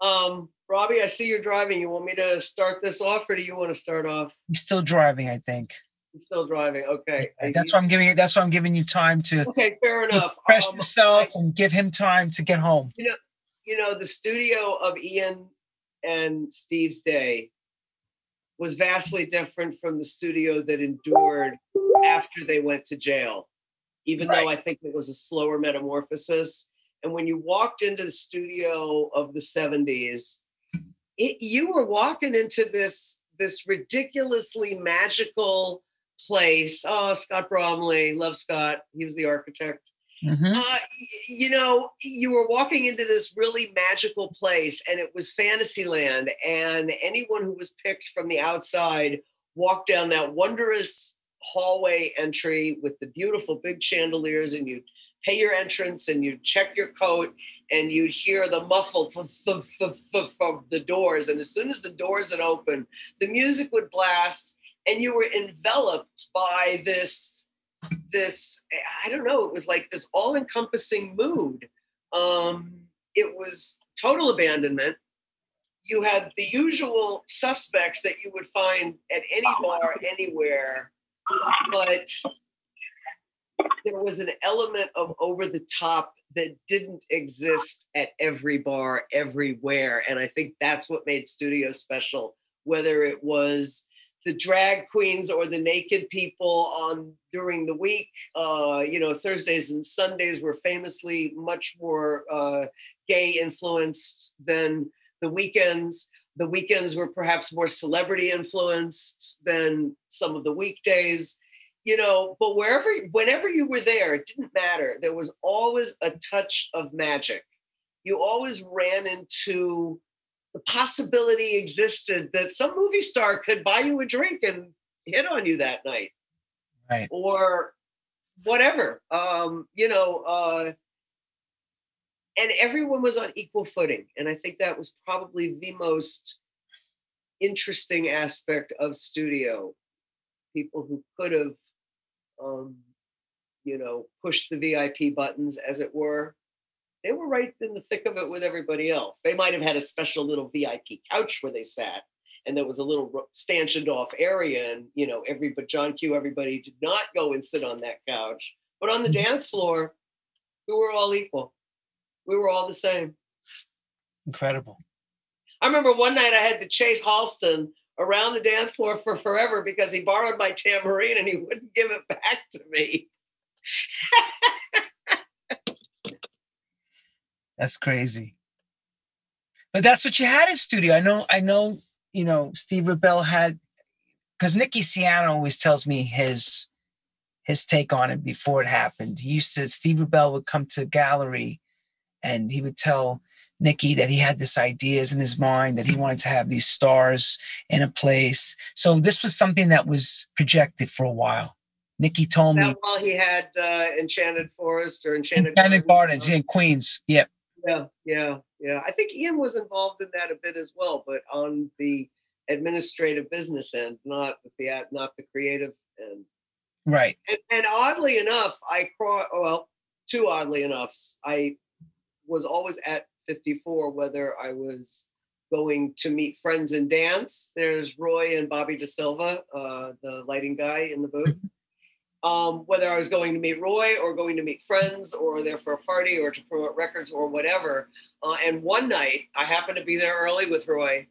Um, Robbie, I see you're driving. You want me to start this off, or do you want to start off? He's still driving, I think. He's still driving. Okay. Yeah, that's why I'm giving. That's why I'm giving you time to Okay, fair enough. refresh Um, yourself I- and give him time to get home. you know, you know, the studio of Ian and Steve's day was vastly different from the studio that endured after they went to jail, even though I think it was a slower metamorphosis. And when you walked into the studio of the 70s, it, you were walking into this this ridiculously magical place. Oh, Scott Bromley, love Scott. He was the architect Mhm. uh, you know, you were walking into this really magical place and it was Fantasyland. And anyone who was picked from the outside walked down that wondrous hallway entry with the beautiful big chandeliers and you'd pay your entrance and you'd check your coat and you'd hear the muffled f- f- f- f- from the doors. And as soon as the doors had opened, the music would blast and you were enveloped by this this i don't know it was like this all-encompassing mood. Um it was total abandonment. You had the usual suspects that you would find at any bar anywhere but there was an element of over the top that didn't exist at every bar everywhere and i think that's what made studio special whether it was the drag queens or the naked people on during the week. Uh, you know, Thursdays and Sundays were famously much more uh, gay influenced than the weekends. The weekends were perhaps more celebrity influenced than some of the weekdays. You know, but wherever, whenever you were there, it didn't matter. There was always a touch of magic. You always ran into the possibility existed that some movie star could buy you a drink and hit on you that night Right. or whatever um you know uh and everyone was on equal footing and i think that was probably the most interesting aspect of studio people who could have um you know push the vip buttons as it were they were right in the thick of it with everybody else. They might have had a special little VIP couch where they sat, and there was a little stanchioned off area, and you know, every but John Q, everybody did not go and sit on that couch. But on the dance floor, we were all equal. We were all the same. Incredible. I remember one night I had to chase Halston around the dance floor for forever because he borrowed my tambourine and he wouldn't give it back to me. That's crazy. But that's what you had in studio. I know, I know, you know, Steve Rubell had because Nicky Siano always tells me his his take on it before it happened. He used to Steve Rubell would come to gallery and he would tell Nicky that he had this ideas in his mind that he wanted to have these stars in a place. So this was something that was projected for a while. Nicky told me while he had uh, Enchanted Forest or Enchanted, Enchanted Gardens, Gardens, yeah, in Queens. Yep. Yeah, yeah, yeah. I think Ian was involved in that a bit as well, but on the administrative business end, not the not the creative end. Right. And, and oddly enough, I cro- well, too oddly enough, I was always at 54, whether I was going to meet friends and dance. There's Roy and Bobby De Silva, uh, the lighting guy in the booth. Um, whether I was going to meet Roy or going to meet friends or there for a party or to promote records or whatever. Uh, and one night I happened to be there early with Roy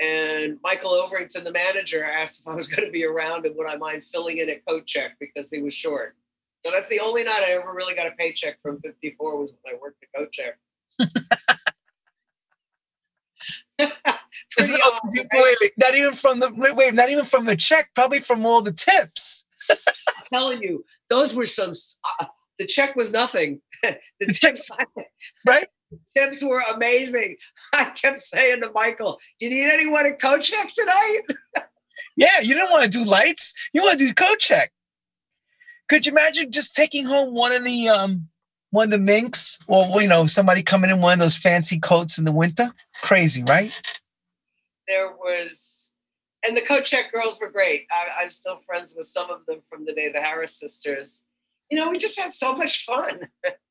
and Michael Overington, the manager, asked if I was going to be around and would I mind filling in a coat check because he was short. So that's the only night I ever really got a paycheck from 54 was when I worked the coat check. This is- odd, wait, right? not even from the wait, wait, not even from the check, probably from all the tips. I'm telling you, those were some. Uh, the check was nothing. the tips, Right? tips were amazing. I kept saying to Michael, "Do you need anyone at coat checks tonight?" Yeah, you didn't want to do lights. You want to do coat check. Could you imagine just taking home one of the um one of the minks or you know somebody coming in one of those fancy coats in the winter? Crazy, right? there was and the coat check girls were great I, i'm still friends with some of them from the day the harris sisters you know we just had so much fun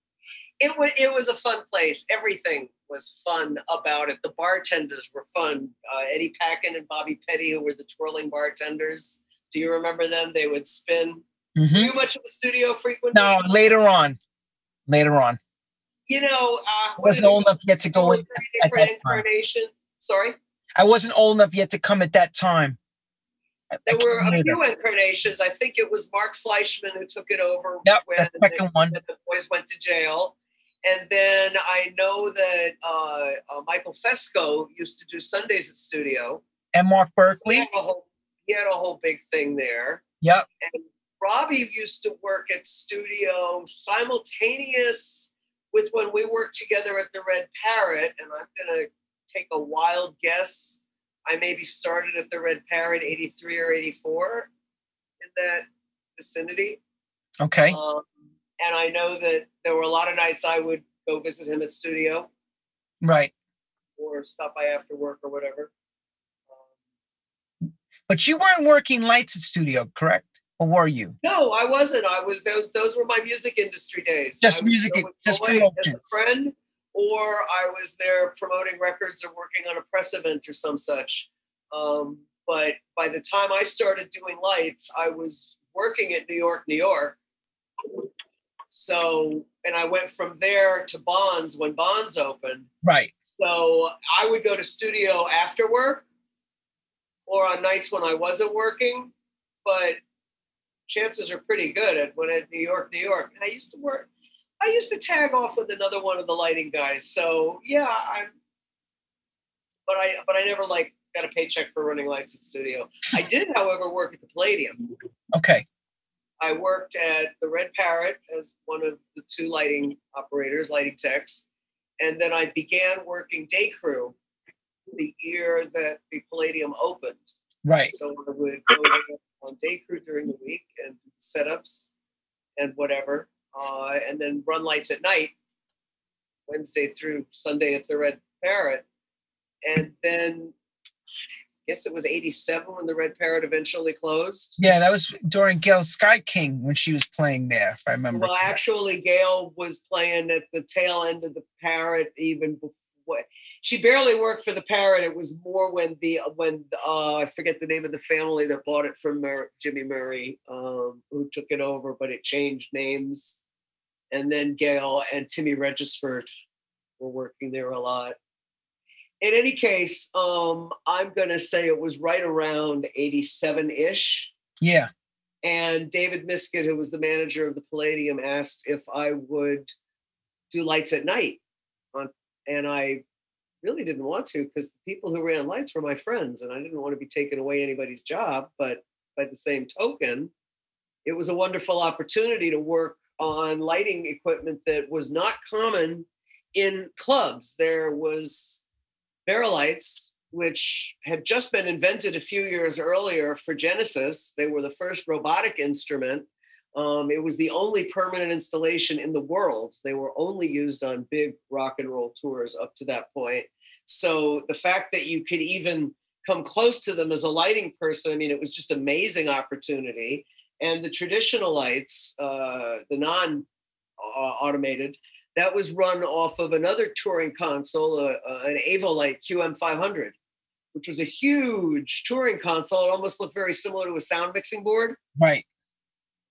it was it was a fun place. Everything was fun about it. The bartenders were fun. Uh, Eddie Packin and Bobby Petty, who were the twirling bartenders. Do you remember them? They would spin. Mhm. Were you much of a studio frequent? No, later on. Later on. You know, uh, I wasn't old enough yet to go in. At that time. incarnation. Sorry, I wasn't old enough yet to come at that time. I- I there were a later. few incarnations. I think it was Mark Fleischman who took it over Yep, when the second one. the boys went to jail. And then I know that uh, uh, Michael Fesco used to do Sundays at studio. And Mark He Berkeley. had a whole, he had a whole big thing there. Yep. And Robbie used to work at studio simultaneous with when we worked together at the Red Parrot. And I'm going to take a wild guess. I maybe started at the Red Parrot 83 or 84 in that vicinity. Okay. Um, and I know that there were a lot of nights I would go visit him at studio Right. or stop by after work or whatever. Um, But you weren't working lights at studio, correct? Or were you? no, I wasn't. I was those. Those were my music industry days. Just music- just Boy as a friend, or I was there promoting records or working on a press event or some such. Um, but by the time I started doing lights, I was working at New York, New York. So, and I went from there to Bonds when Bonds opened. Right. So I would go to studio after work or on nights when I wasn't working, but chances are pretty good at when at New York, New York. I used to work, I used to tag off with another one of the lighting guys. So yeah, I'm but I but I never like got a paycheck for running lights at studio. I did, however, work at the Palladium. Okay. I worked at the Red Parrot as one of the two lighting operators, lighting techs. And then I began working day crew the year that the Palladium opened. Right. So I would go on day crew during the week and setups and whatever, uh, and then run lights at night, Wednesday through Sunday at the Red Parrot. And then I guess it was 87 when the Red Parrot eventually closed. Yeah, that was during Gail Sky King when she was playing there, if I remember. Well, actually, Gail was playing at the tail end of the Parrot even before. She barely worked for the Parrot. It was more when the when uh, I forget the name of the family that bought it from Mur- Jimmy Murray, um, who took it over, but it changed names. And then Gail and Timmy Regisford were working there a lot. In any case, um, I'm going to say it was right around 87 ish. yeah. And David Miskett, who was the manager of the Palladium, asked if I would do lights at night. And I really didn't want to because the people who ran lights were my friends and I didn't want to be taking away anybody's job. But by the same token, it was a wonderful opportunity to work on lighting equipment that was not common in clubs. There was Vari-Lites, which had just been invented a few years earlier for Genesis. They were the first robotic instrument. Um, it was the only permanent installation in the world. They were only used on big rock and roll tours up to that point. So the fact that you could even come close to them as a lighting person, I mean, it was just amazing opportunity. And the traditional lights, uh, the non uh, automated, that was run off of another touring console, uh, uh, an Avolite QM500, which was a huge touring console. It almost looked very similar to a sound mixing board. Right.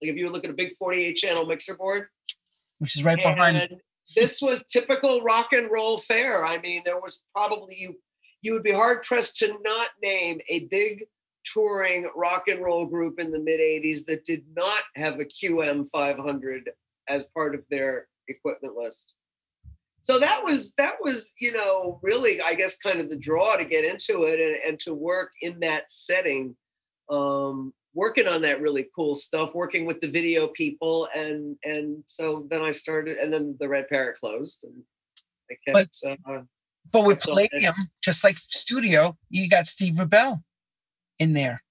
Like if you look at a big 48 channel mixer board. Which is right behind. This was typical rock and roll fare. I mean, there was probably you you would be hard pressed to not name a big touring rock and roll group in the mid 80s that did not have a QM 500 as part of their equipment list. So that was that was, you know, really I guess kind of the draw to get into it and, and to work in that setting. Um, working on that really cool stuff, working with the video people, and and so then I started, and then the Red Parrot closed, and I kept. uh, But with Palladium, just like studio, you got Steve Rubell in there.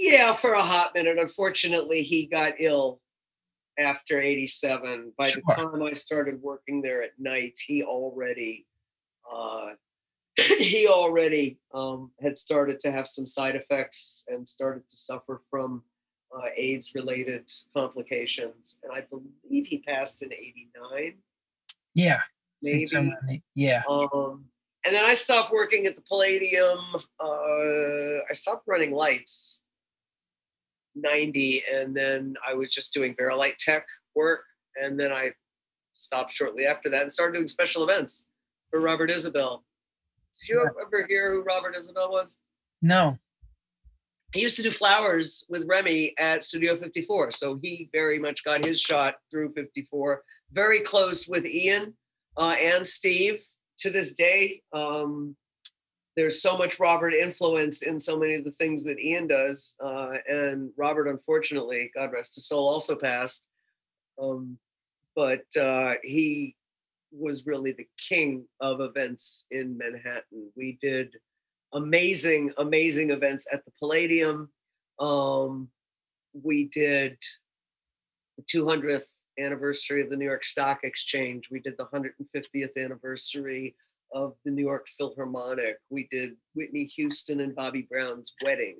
yeah, for a hot minute. Unfortunately, he got ill after '87. By the time I started working there at night, he already. Uh, he already um, had started to have some side effects and started to suffer from uh, AIDS related complications. And I believe he passed in 89. Yeah. maybe. Yeah. Um, and then I stopped working at the Palladium. Uh, I stopped running lights 90, and then I was just doing Vari-Lite Tech work. And then I stopped shortly after that and started doing special events for Robert Isabell. Did you ever hear who Robert Isabell was? No. He used to do flowers with Remy at Studio 54. So he very much got his shot through 54. Very close with Ian uh, and Steve to this day. Um, there's so much Robert influence in so many of the things that Ian does. Uh, and Robert, unfortunately, God rest his soul, also passed. Um, but uh, he was really the king of events in Manhattan. We did amazing, amazing events at the Palladium. Um, we did the 200th anniversary of the New York Stock Exchange. We did the 150th anniversary of the New York Philharmonic. We did Whitney Houston and Bobby Brown's wedding.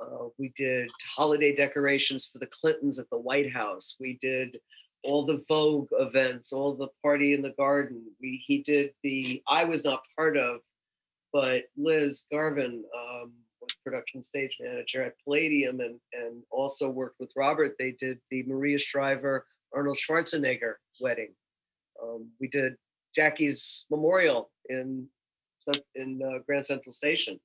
Uh, we did holiday decorations for the Clintons at the White House. We did all the Vogue events, all the party in the garden. We he did the I was not part of, but Liz Garvin um, was production stage manager at Palladium and and also worked with Robert. They did the Maria Shriver Arnold Schwarzenegger wedding. Um, we did Jackie's memorial in in uh, Grand Central Station,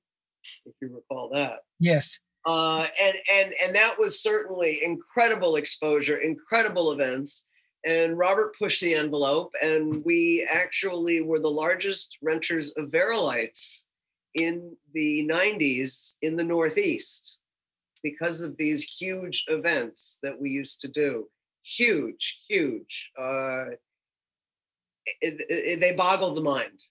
if you recall that. Yes. Uh, and and and that was certainly incredible exposure, incredible events. And Robert pushed the envelope, and we actually were the largest renters of Vari-Lites in the 90s in the Northeast because of these huge events that we used to do. Huge, huge. Uh, it, it, they boggle the mind.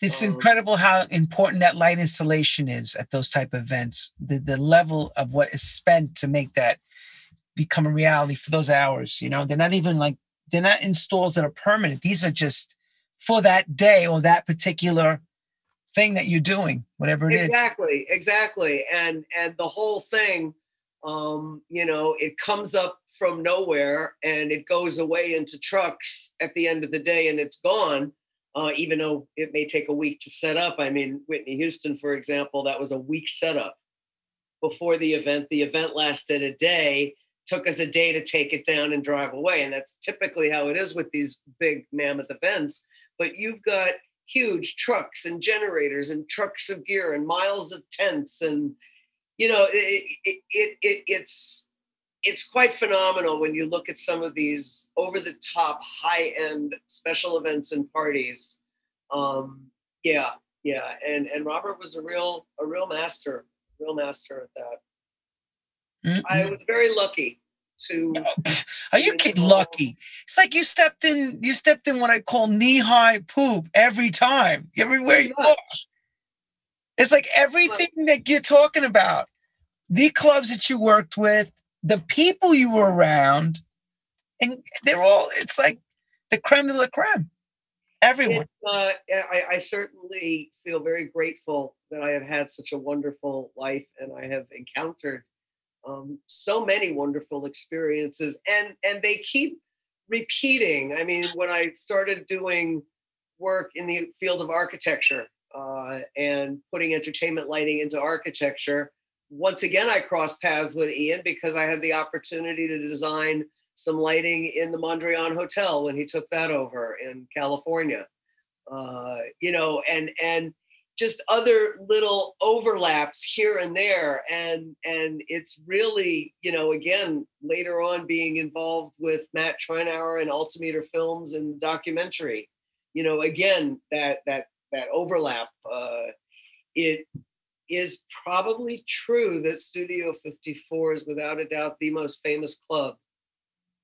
It's um, incredible how important that light installation is at those type of events. The the level of what is spent to make that become a reality for those hours. You know, they're not even like they're not installs that are permanent. These are just for that day or that particular thing that you're doing, whatever it exactly, is. Exactly, exactly. And and the whole thing, um, you know, it comes up from nowhere and it goes away into trucks at the end of the day and it's gone uh, even though it may take a week to set up. I mean, Whitney Houston, for example, that was a week setup before the event. The event lasted a day, took us a day to take it down and drive away. And that's typically how it is with these big mammoth events. But you've got huge trucks and generators and trucks of gear and miles of tents and you know it, it, it, it it's it's quite phenomenal when you look at some of these over the top high end special events and parties. Um yeah yeah and and robert was a real a real master real master at that. Mm-hmm. i was very lucky to are you kidding lucky? It's like you stepped in you stepped in what i call knee-high poop every time everywhere you are it's like everything that you're talking about. The clubs that you worked with the people you were around, and they're all, it's like the creme de la creme. Everyone. Uh, I, I certainly feel very grateful that I have had such a wonderful life and I have encountered um, so many wonderful experiences and and they keep repeating i mean when i started doing work in the field of architecture uh, and putting entertainment lighting into architecture once again, I crossed paths with Ian because I had the opportunity to design some lighting in the Mondrian Hotel when he took that over in California. Uh, you know, and and just other little overlaps here and there, and and it's really, you know, again later on being involved with Matt Tyrnauer and Altimeter Films and documentary. You know, again that that that overlap. Uh, it is probably true that Studio 54 is without a doubt the most famous club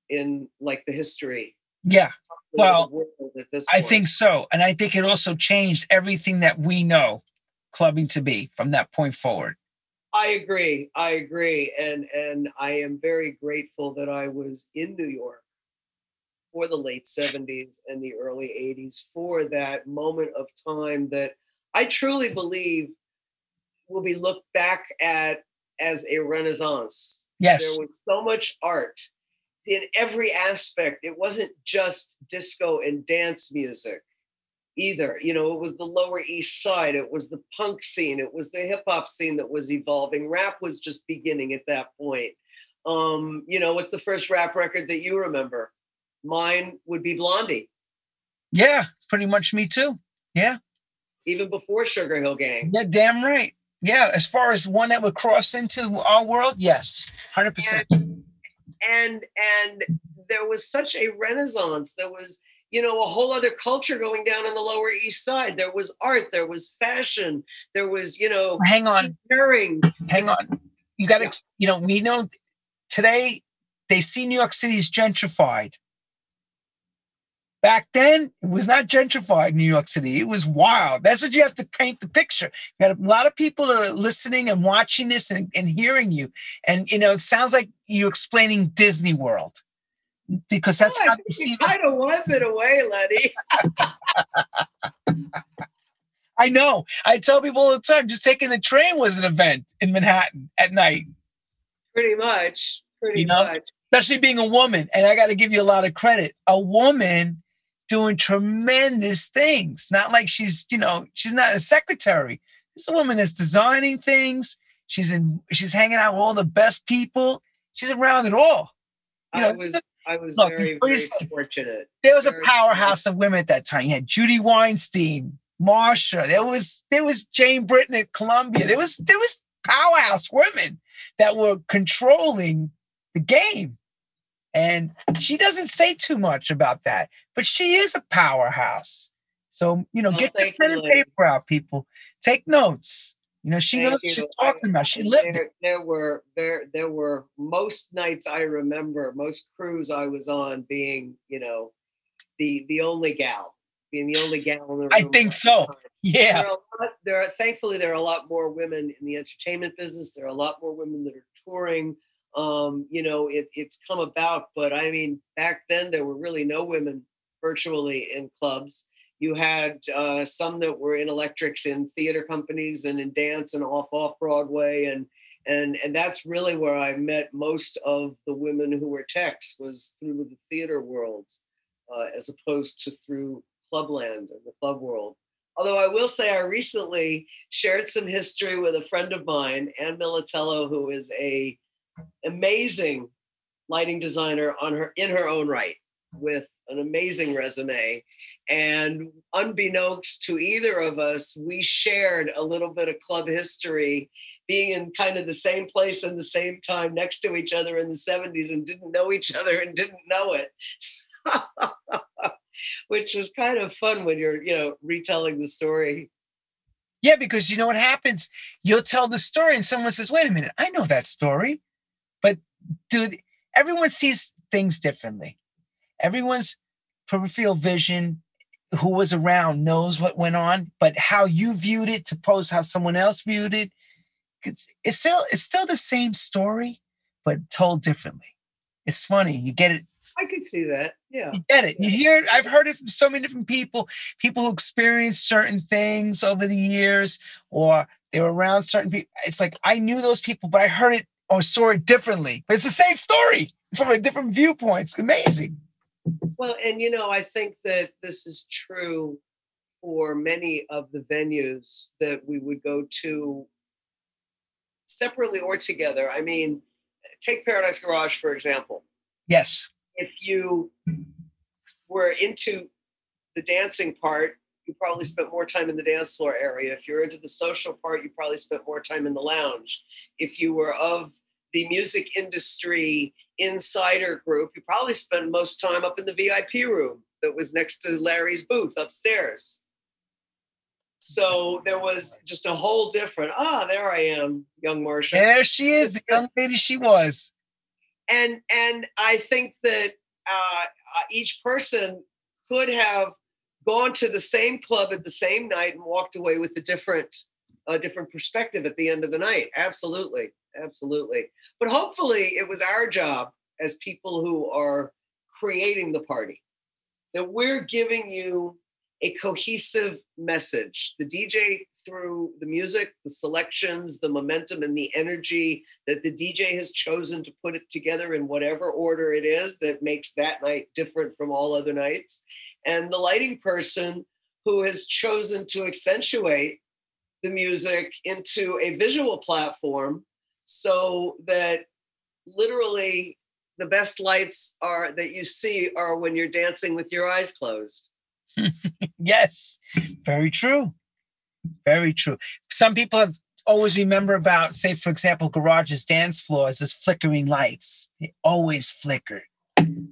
in like the history. Yeah. Well, I think so. And I think it also changed everything that we know clubbing to be from that point forward. I agree. I agree. And and I am very grateful that I was in New York for the late 70s and the early 80s for that moment of time that I truly believe will be looked back at as a renaissance. Yes. There was so much art in every aspect. It wasn't just disco and dance music either. You know, it was the Lower East Side, it was the punk scene, it was the hip hop scene that was evolving. Rap was just beginning at that point. Um, you know, what's the first rap record that you remember? Mine would be Blondie. Yeah, pretty much me too. Yeah. Even before Sugar Hill Gang. Yeah, damn right. Yeah, as far as one that would cross into our world, yes, hundred percent. And and there was such a renaissance. There was you know a whole other culture going down on the lower east side there was art there was fashion there was you know hang on caring hang on you got to yeah. you know we know today they see new york city as gentrified back then it was not gentrified new york city it was wild that's what you have to paint the picture you got a lot of people are listening and watching this and, and hearing you and you know it sounds like you're explaining disney world because that's oh, how they see kind of was in a way, Lenny. I know. I tell people all the time, just taking the train was an event in Manhattan at night. Pretty much. Pretty you know? much. Especially being a woman. And I got to give you a lot of credit. A woman doing tremendous things. Not like she's, you know, she's not a secretary. This is a woman that's designing things. She's in she's hanging out with all the best people. She's around it all. You know, I was I was Look, very, very fortunate. There was very a powerhouse of women at that time. You had Judy Weinstein, Marsha. There was there was Jane Britton at Columbia. There was there was powerhouse women that were controlling the game. And she doesn't say too much about that, but she is a powerhouse. So, you know, oh, get the pen and paper out, people. Take notes. You know, she Thank knows what she's talking about. She lived there, it. There were there there were most nights I remember, most crews I was on being, you know, the the only gal, being the only gal in the room. I think so. Yeah. There are, lot, there are thankfully there are a lot more women in the entertainment business. There are a lot more women that are touring. Um, you know, it, it's come about, but I mean, back then there were really no women virtually in clubs you had uh, some that were in electrics in theater companies and in dance and off off Broadway and and and that's really where I met most of the women who were techs was through the theater world uh, as opposed to through clubland and the club world. Although I will say I recently shared some history with a friend of mine, Ann Militello, who is a amazing lighting designer on her in her own right with an amazing resume. And unbeknownst to either of us, we shared a little bit of club history, being in kind of the same place and the same time next to each other in the 70s and didn't know each other and didn't know it. Which was kind of fun when you're, you know, retelling the story. Yeah, because you know what happens? You'll tell the story and someone says, wait a minute, I know that story. Dude, everyone sees things differently. Everyone's peripheral vision who was around knows what went on, but how you viewed it to pose how someone else viewed it, it's, it's still it's still the same story, but told differently. It's funny. You get it. I could see that. Yeah. You get it. You hear it. I've heard it from so many different people, people who experienced certain things over the years, or they were around certain people. It's like I knew those people, but I heard it or saw it differently. But it's the same story from a different viewpoint. It's amazing. Well, and you know, I think that this is true for many of the venues that we would go to separately or together. I mean, take Paradise Garage, for example. Yes. If you were into the dancing part, you probably spent more time in the dance floor area. If you're into the social part, you probably spent more time in the lounge. If you were of the music industry insider group, you probably spent most time up in the VIP room that was next to Larry's booth upstairs. So there was just a whole different, ah, there I am, young Marsha. There she is, the young lady she was. And and I think that uh, uh, each person could have gone to the same club at the same night and walked away with a different a different perspective at the end of the night. Absolutely absolutely. But hopefully, it was our job as people who are creating the party that we're giving you a cohesive message. The DJ through the music, the selections, the momentum, and the energy that the DJ has chosen to put it together in whatever order it is that makes that night different from all other nights. And the lighting person who has chosen to accentuate the music into a visual platform so that literally the best lights are that you see are when you're dancing with your eyes closed. yes, very true. Very true. Some people have always remember about, say, for example, garages dance floors as flickering lights. They always flicker.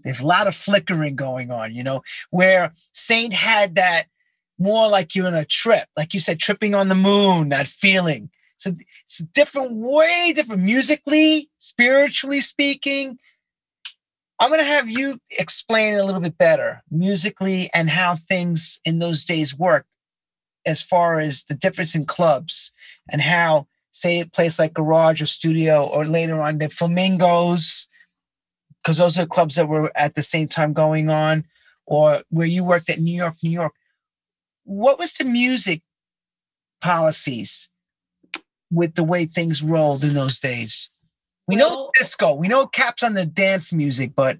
There's a lot of flickering going on, you know, where Saint had that more like you're in a trip, like you said, tripping on the moon, that feeling. It's a, it's a different, way different musically, spiritually speaking. I'm going to have you explain a little bit better musically and how things in those days work as far as the difference in clubs and how, say, a place like Garage or Studio or later on the Flamingos, because those are clubs that were at the same time going on, or where you worked at New York, New York. What was the music policies with the way things rolled in those days? We well, know disco, we know caps on the dance music, but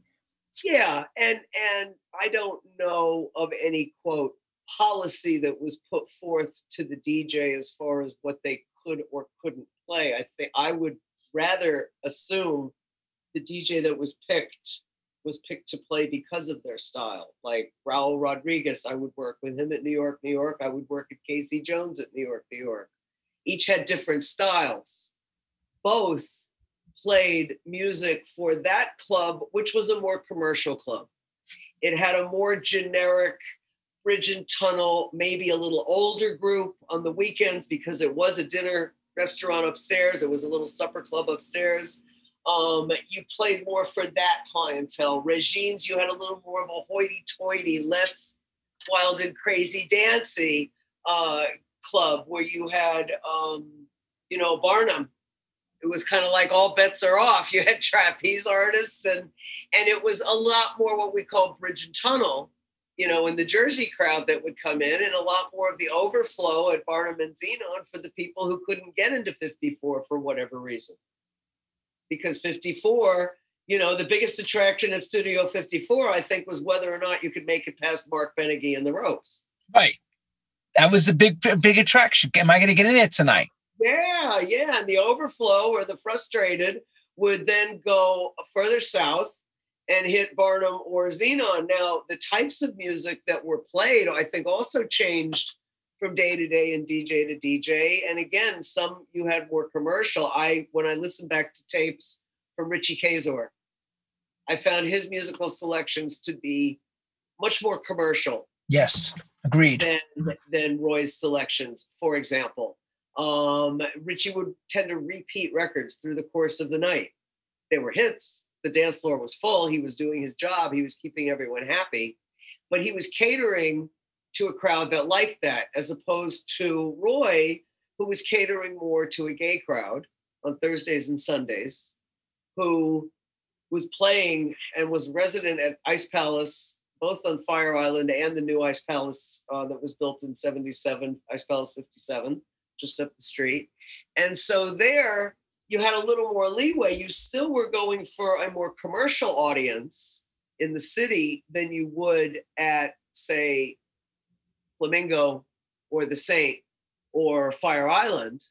yeah, and and I don't know of any quote policy that was put forth to the DJ as far as what they could or couldn't play. I think I would rather assume the DJ that was picked was picked to play because of their style. Like Raul Rodriguez, I would work with him at New York, New York. I would work at Casey Jones at New York, New York. Each had different styles. Both played music for that club, which was a more commercial club. It had a more generic bridge and tunnel, maybe a little older group on the weekends because it was a dinner restaurant upstairs. It was a little supper club upstairs. Um, you played more for that clientele. Regine's, you had a little more of a hoity-toity, less wild and crazy dancy uh, club where you had, um, you know, Barnum. It was kind of like all bets are off. You had trapeze artists, and and it was a lot more what we call bridge and tunnel you know, in the Jersey crowd that would come in, and a lot more of the overflow at Barnum and Xenon for the people who couldn't get into 54 for whatever reason. Because 54, you know, the biggest attraction at Studio 54, I think, was whether or not you could make it past Marc Benecke and the ropes. Right. That was the big, big attraction. Am I going to get in it tonight? Yeah, yeah. And the overflow or the frustrated would then go further south and hit Barnum or Xenon. Now, the types of music that were played, I think, also changed from day to day and DJ to DJ. And again, some you had more commercial. I when I listened back to tapes from Richie Kaczor, I found his musical selections to be much more commercial. Yes, agreed. Than than Roy's selections, for example. Um, Richie would tend to repeat records through the course of the night. They were hits, the dance floor was full. He was doing his job. He was keeping everyone happy, but he was catering to a crowd that liked that, as opposed to Roy, who was catering more to a gay crowd on Thursdays and Sundays, who was playing and was resident at Ice Palace, both on Fire Island and the new Ice Palace uh, that was built in 77, Ice Palace 57, just up the street. And so there, you had a little more leeway. You still were going for a more commercial audience in the city than you would at, say, Flamingo or the Saint or Fire Island.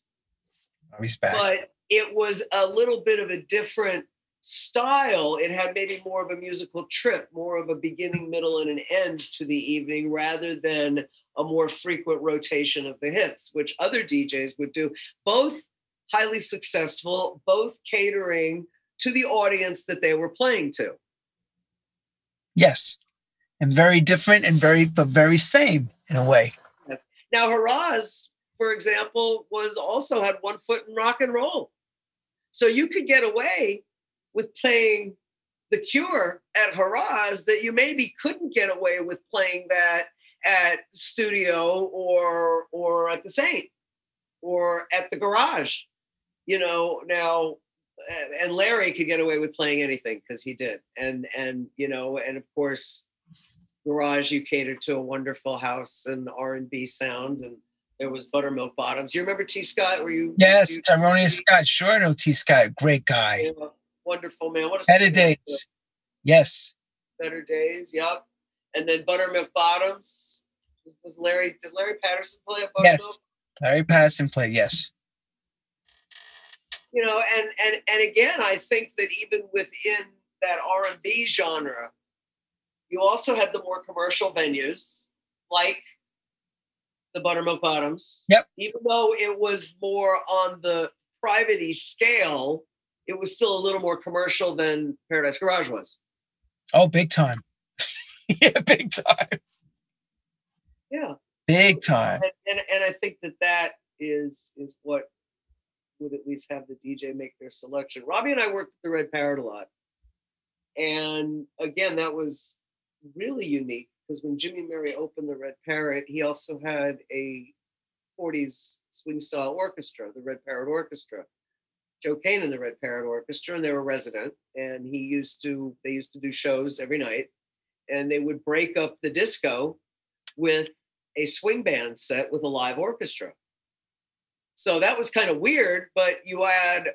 Respect. But it was a little bit of a different style. It had maybe more of a musical trip, more of a beginning, middle, and an end to the evening rather than a more frequent rotation of the hits, which other DJs would do. Both highly successful, both catering to the audience that they were playing to. Yes. And very different and very, but very same in a way. Now, Hurrah's, for example, was also had one foot in rock and roll. So you could get away with playing the cure at Hurrah's that you maybe couldn't get away with playing that at studio or or at the Saint or at the garage you know, now and Larry could get away with playing anything because he did. And and you know, and of course, Garage you catered to a wonderful house and R and B sound, and There was Buttermilk Bottoms. You remember T. Scott? Were you? Yes, you, Tyronia Scott. Sure, I know T. Scott. Great guy. Yeah, wonderful man. What a Better days. Yes. Better days. Yep. And then Buttermilk Bottoms. Was Larry? Did Larry Patterson play at Buttermilk? Yes. Larry Patterson played. Yes. you know and and and again i think that even within that r&b genre you also had the more commercial venues like the buttermilk bottoms Yep. even though it was more on the private scale it was still a little more commercial than paradise garage was Oh, big time. yeah, big time. yeah Big time. and, and and i think that that is is what would at least have the dj make their selection robbie and i worked at the red parrot a lot and again that was really unique because when jimmy murray opened the red parrot he also had a 40s swing style orchestra the red parrot orchestra joe kane and the red parrot orchestra and they were resident and he used to they used to do shows every night and they would break up the disco with a swing band set with a live orchestra. So that was kind of weird, but you had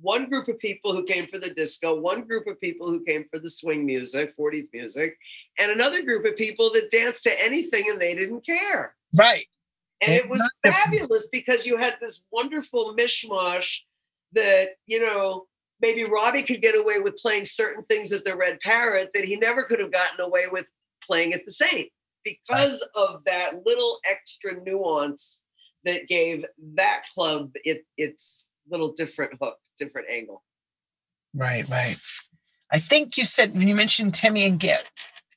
one group of people who came for the disco, one group of people who came for the swing music, 40s music, and another group of people that danced to anything and they didn't care. Right. And it was fabulous because you had this wonderful mishmash that, you know, maybe Robbie could get away with playing certain things at the Red Parrot that he never could have gotten away with playing at the Saint because of that little extra nuance that gave that club it, its little different hook, different angle. Right, right. I think you said when you mentioned Timmy and Get,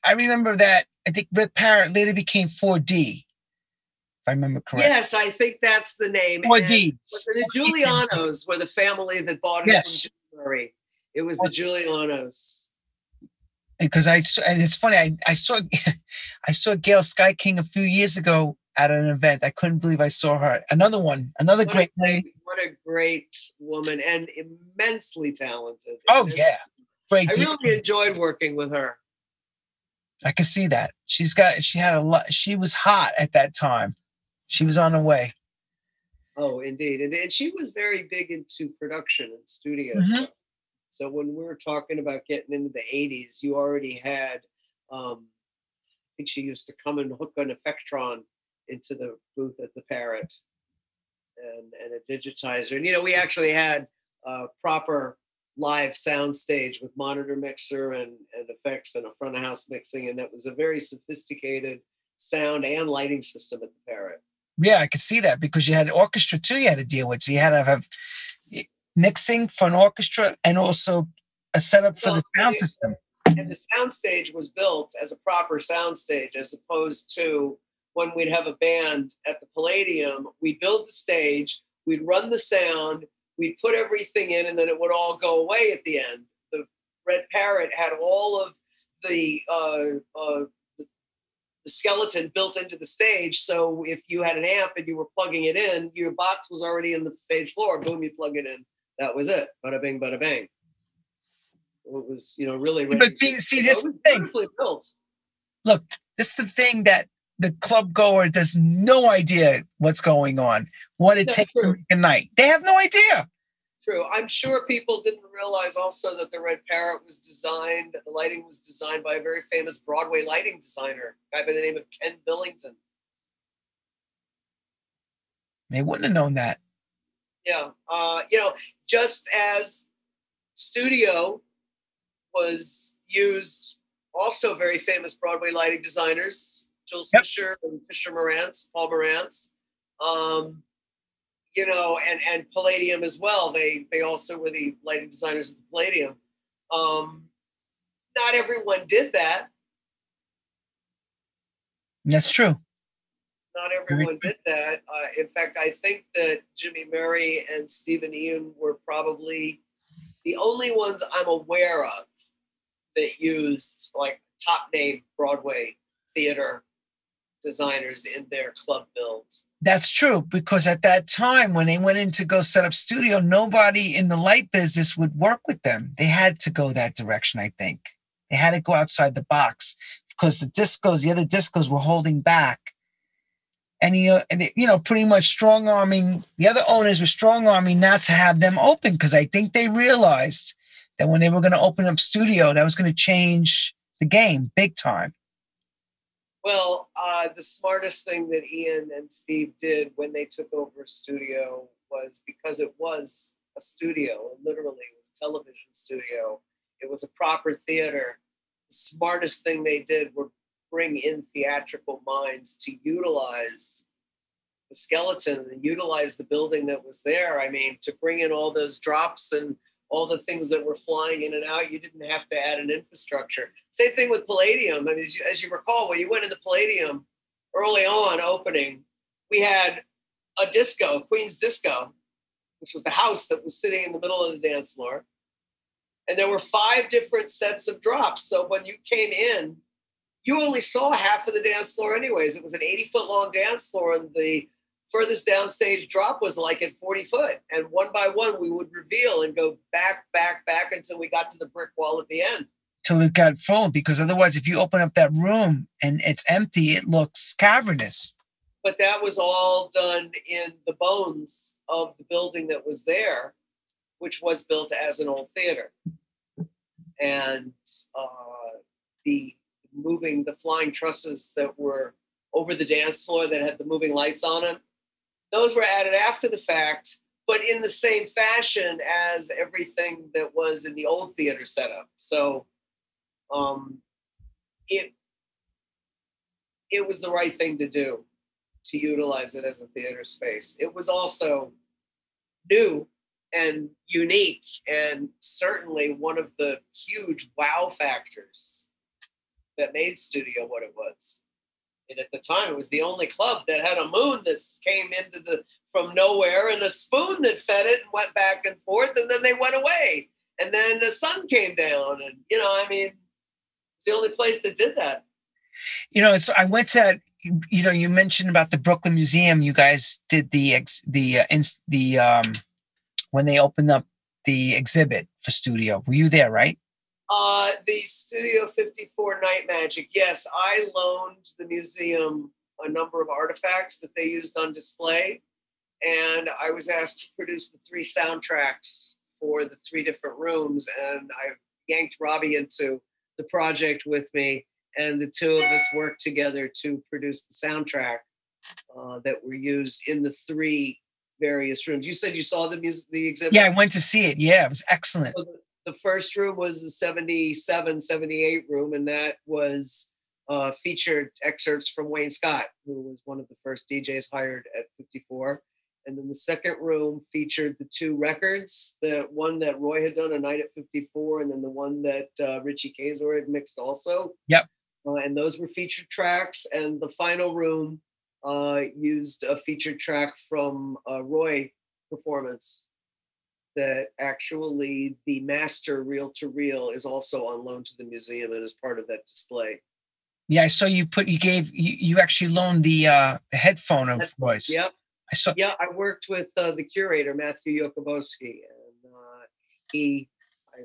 I remember that. I think Red Parrot later became 4D, if I remember correctly. Yes, I think that's the name. 4D. And the Giulianos were the family that bought it Yes. from Murray. It was the Giulianos. Because I saw- and it's funny. I, I saw I saw Gail Sky King a few years ago at an event. I couldn't believe I saw her. Another one, another What great lady. What a great woman and immensely talented. Oh And yeah, great. I really enjoyed working with her. I can see that. She's got. She had a lot. She was hot at that time. She was on the way. Oh, indeed. And, and she was very big into production and studio Mhm. stuff. So when we were talking about getting into the 80s, you already had, um, I think she used to come and hook an Effectron into the booth at the Parrot and, and a digitizer. And, you know, we actually had a proper live sound stage with monitor mixer and, and effects and a front of house mixing. And that was a very sophisticated sound and lighting system at the Parrot. Yeah, I could see that because you had orchestra too. You had to deal with. So you had to have mixing for an orchestra and also a setup for the sound system. and the sound stage was built as a proper sound stage as opposed to when we'd have a band at the Palladium, we'd build the stage, we'd run the sound, we'd put everything in, and then it would all go away at the end. The Red Parrot had all of the uh, uh, the, skeleton built into the stage. So if you had an amp and you were plugging it in, your box was already in the stage floor. Boom, you plug it in. That was it. Bada bing, bada bang. It was, you know, really. But see- see, the thing. built. Look, this is the thing that the club goer does no idea what's going on, what it That's takes to true. make a night. They have no idea. True. I'm sure people didn't realize also that the Red Parrot was designed, the lighting was designed by a very famous Broadway lighting designer, a guy by the name of Ken Billington. They wouldn't have known that. Yeah. Uh, you know, just as studio was used, also very famous Broadway lighting designers, Jules Yep. Fisher and Fisher Marantz, Paul Marantz. Um, you know, and and Palladium as well. They they also were the lighting designers of the Palladium. Um, not everyone did that. That's true. Not everyone did that. Uh, in fact, I think that Jimmy Murray and Stephen Ian were probably the only ones I'm aware of that used like top name Broadway theater designers in their club builds. That's true because at that time when they went in to go set up studio, nobody in the light business would work with them. They had to go that direction, I think. They had to go outside the box because the discos, the other discos were holding back and he, uh, you know, pretty much strong arming the other owners were strong arming not to have them open because I think they realized that when they were going to open up studio, that was going to change the game big time. Well, uh, the smartest thing that Ian and Steve did when they took over studio was because it was a studio, literally it was a television studio. It was a proper theater. The smartest thing they did were bring in theatrical minds to utilize the skeleton and utilize the building that was there. I mean, to bring in all those drops and all the things that were flying in and out, you didn't have to add an infrastructure. Same thing with Palladium. I mean, as you, as you recall, when you went into Palladium early on opening, we had a disco, Queen's Disco, which was the house that was sitting in the middle of the dance floor. And there were five different sets of drops. So when you came in, you only saw half of the dance floor, anyways. It was an 80 foot long dance floor, and the furthest downstage drop was like at 40 foot. And one by one, we would reveal and go back, back, back until we got to the brick wall at the end. Till it got full, because otherwise, if you open up that room and it's empty, it looks cavernous. But that was all done in the bones of the building that was there, which was built as an old theater. And uh, the moving, the flying trusses that were over the dance floor that had the moving lights on them, those were added after the fact, but in the same fashion as everything that was in the old theater setup. So um, it it was the right thing to do to utilize it as a theater space. It was also new and unique and certainly one of the huge wow factors that made studio what it was and at the time, it was the only club that had a moon that came into the from nowhere and a spoon that fed it and went back and forth, and then they went away. And then the sun came down, and you know, I mean, it's the only place that did that. You know, it's I went to you know you mentioned about the Brooklyn Museum. You guys did the ex, the uh, the um when they opened up the exhibit for studio. Were you there, right? Uh, the Studio 54 Night Magic. Yes, I loaned the museum a number of artifacts that they used on display. And I was asked to produce the three soundtracks for the three different rooms. And I yanked Robbie into the project with me. And the two of us worked together to produce the soundtrack uh, that were used in the three various rooms. You said you saw the music, the exhibit. Yeah, I went to see it. Yeah, it was excellent. So the, the first room was a 77, 78 room, and that was uh, featured excerpts from Wayne Scott, who was one of the first DJs hired at 54. And then the second room featured the two records, the one that Roy had done, A Night at 54, and then the one that uh, Richie Kaczor had mixed also. Yep. Uh, and those were featured tracks. And the final room uh, used a featured track from a Roy performance that actually the master reel to reel is also on loan to the museum and is part of that display. Yeah, I saw you put you gave you, you actually loaned the uh headphone of voice. Yep. I saw Yeah, I worked with uh, the curator Matthew Yokobosky and uh, he I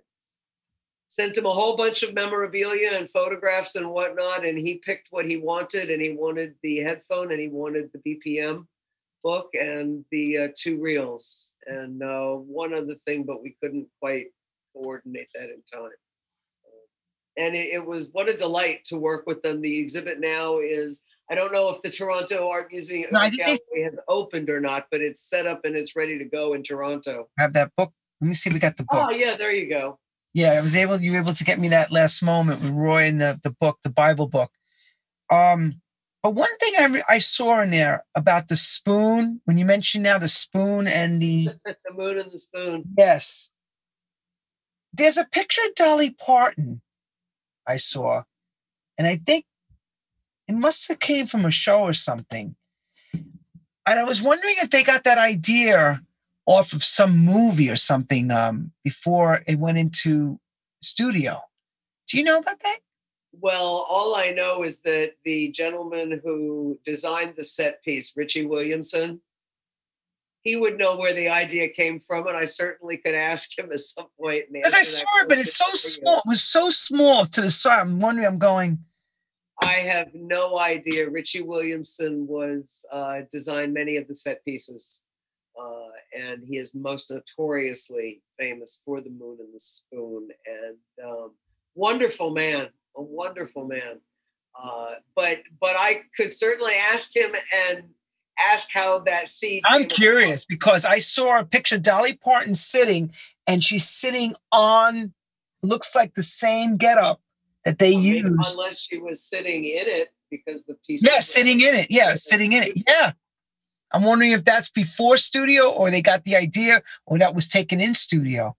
sent him a whole bunch of memorabilia and photographs and whatnot and he picked what he wanted and he wanted the headphone and he wanted the BPM book and the uh, two reels and uh, one other thing, but we couldn't quite coordinate that in time. And it, it, was what a delight to work with them. The exhibit now is I don't know if the Toronto Art Museum no, Art Gallery they, has opened or not, but it's set up and it's ready to go in Toronto. Have that book. Let me see we got the book. Oh yeah, there you go. Yeah, I was able. You were able to get me that last moment with Roy and the the book, the Bible book. Um, but one thing I, re- I saw in there about the spoon, when you mentioned now the spoon and the the moon and the spoon. Yes. There's a picture of Dolly Parton I saw, and I think it must have came from a show or something. And I was wondering if they got that idea off of some movie or something um, before it went into studio. Do you know about that? Well, all I know is that the gentleman who designed the set piece, Richie Williamson, he would know where the idea came from, and I certainly could ask him at some point. Because I saw it, but it's so small. It was so small to the side. I'm wondering. I'm going. I have no idea. Richie Williamson was uh, designed many of the set pieces, uh, and he is most notoriously famous for the Moon and the Spoon. And um, wonderful man, a wonderful man. Uh, but but I could certainly ask him and ask how that seat. I'm curious because I saw a picture Dolly Parton sitting, and she's sitting on looks like the same getup that they well, use. Unless she was sitting in it because the piece. Yeah, sitting in it. Yeah, sitting in it. Yeah. I'm wondering if that's before studio or they got the idea or that was taken in studio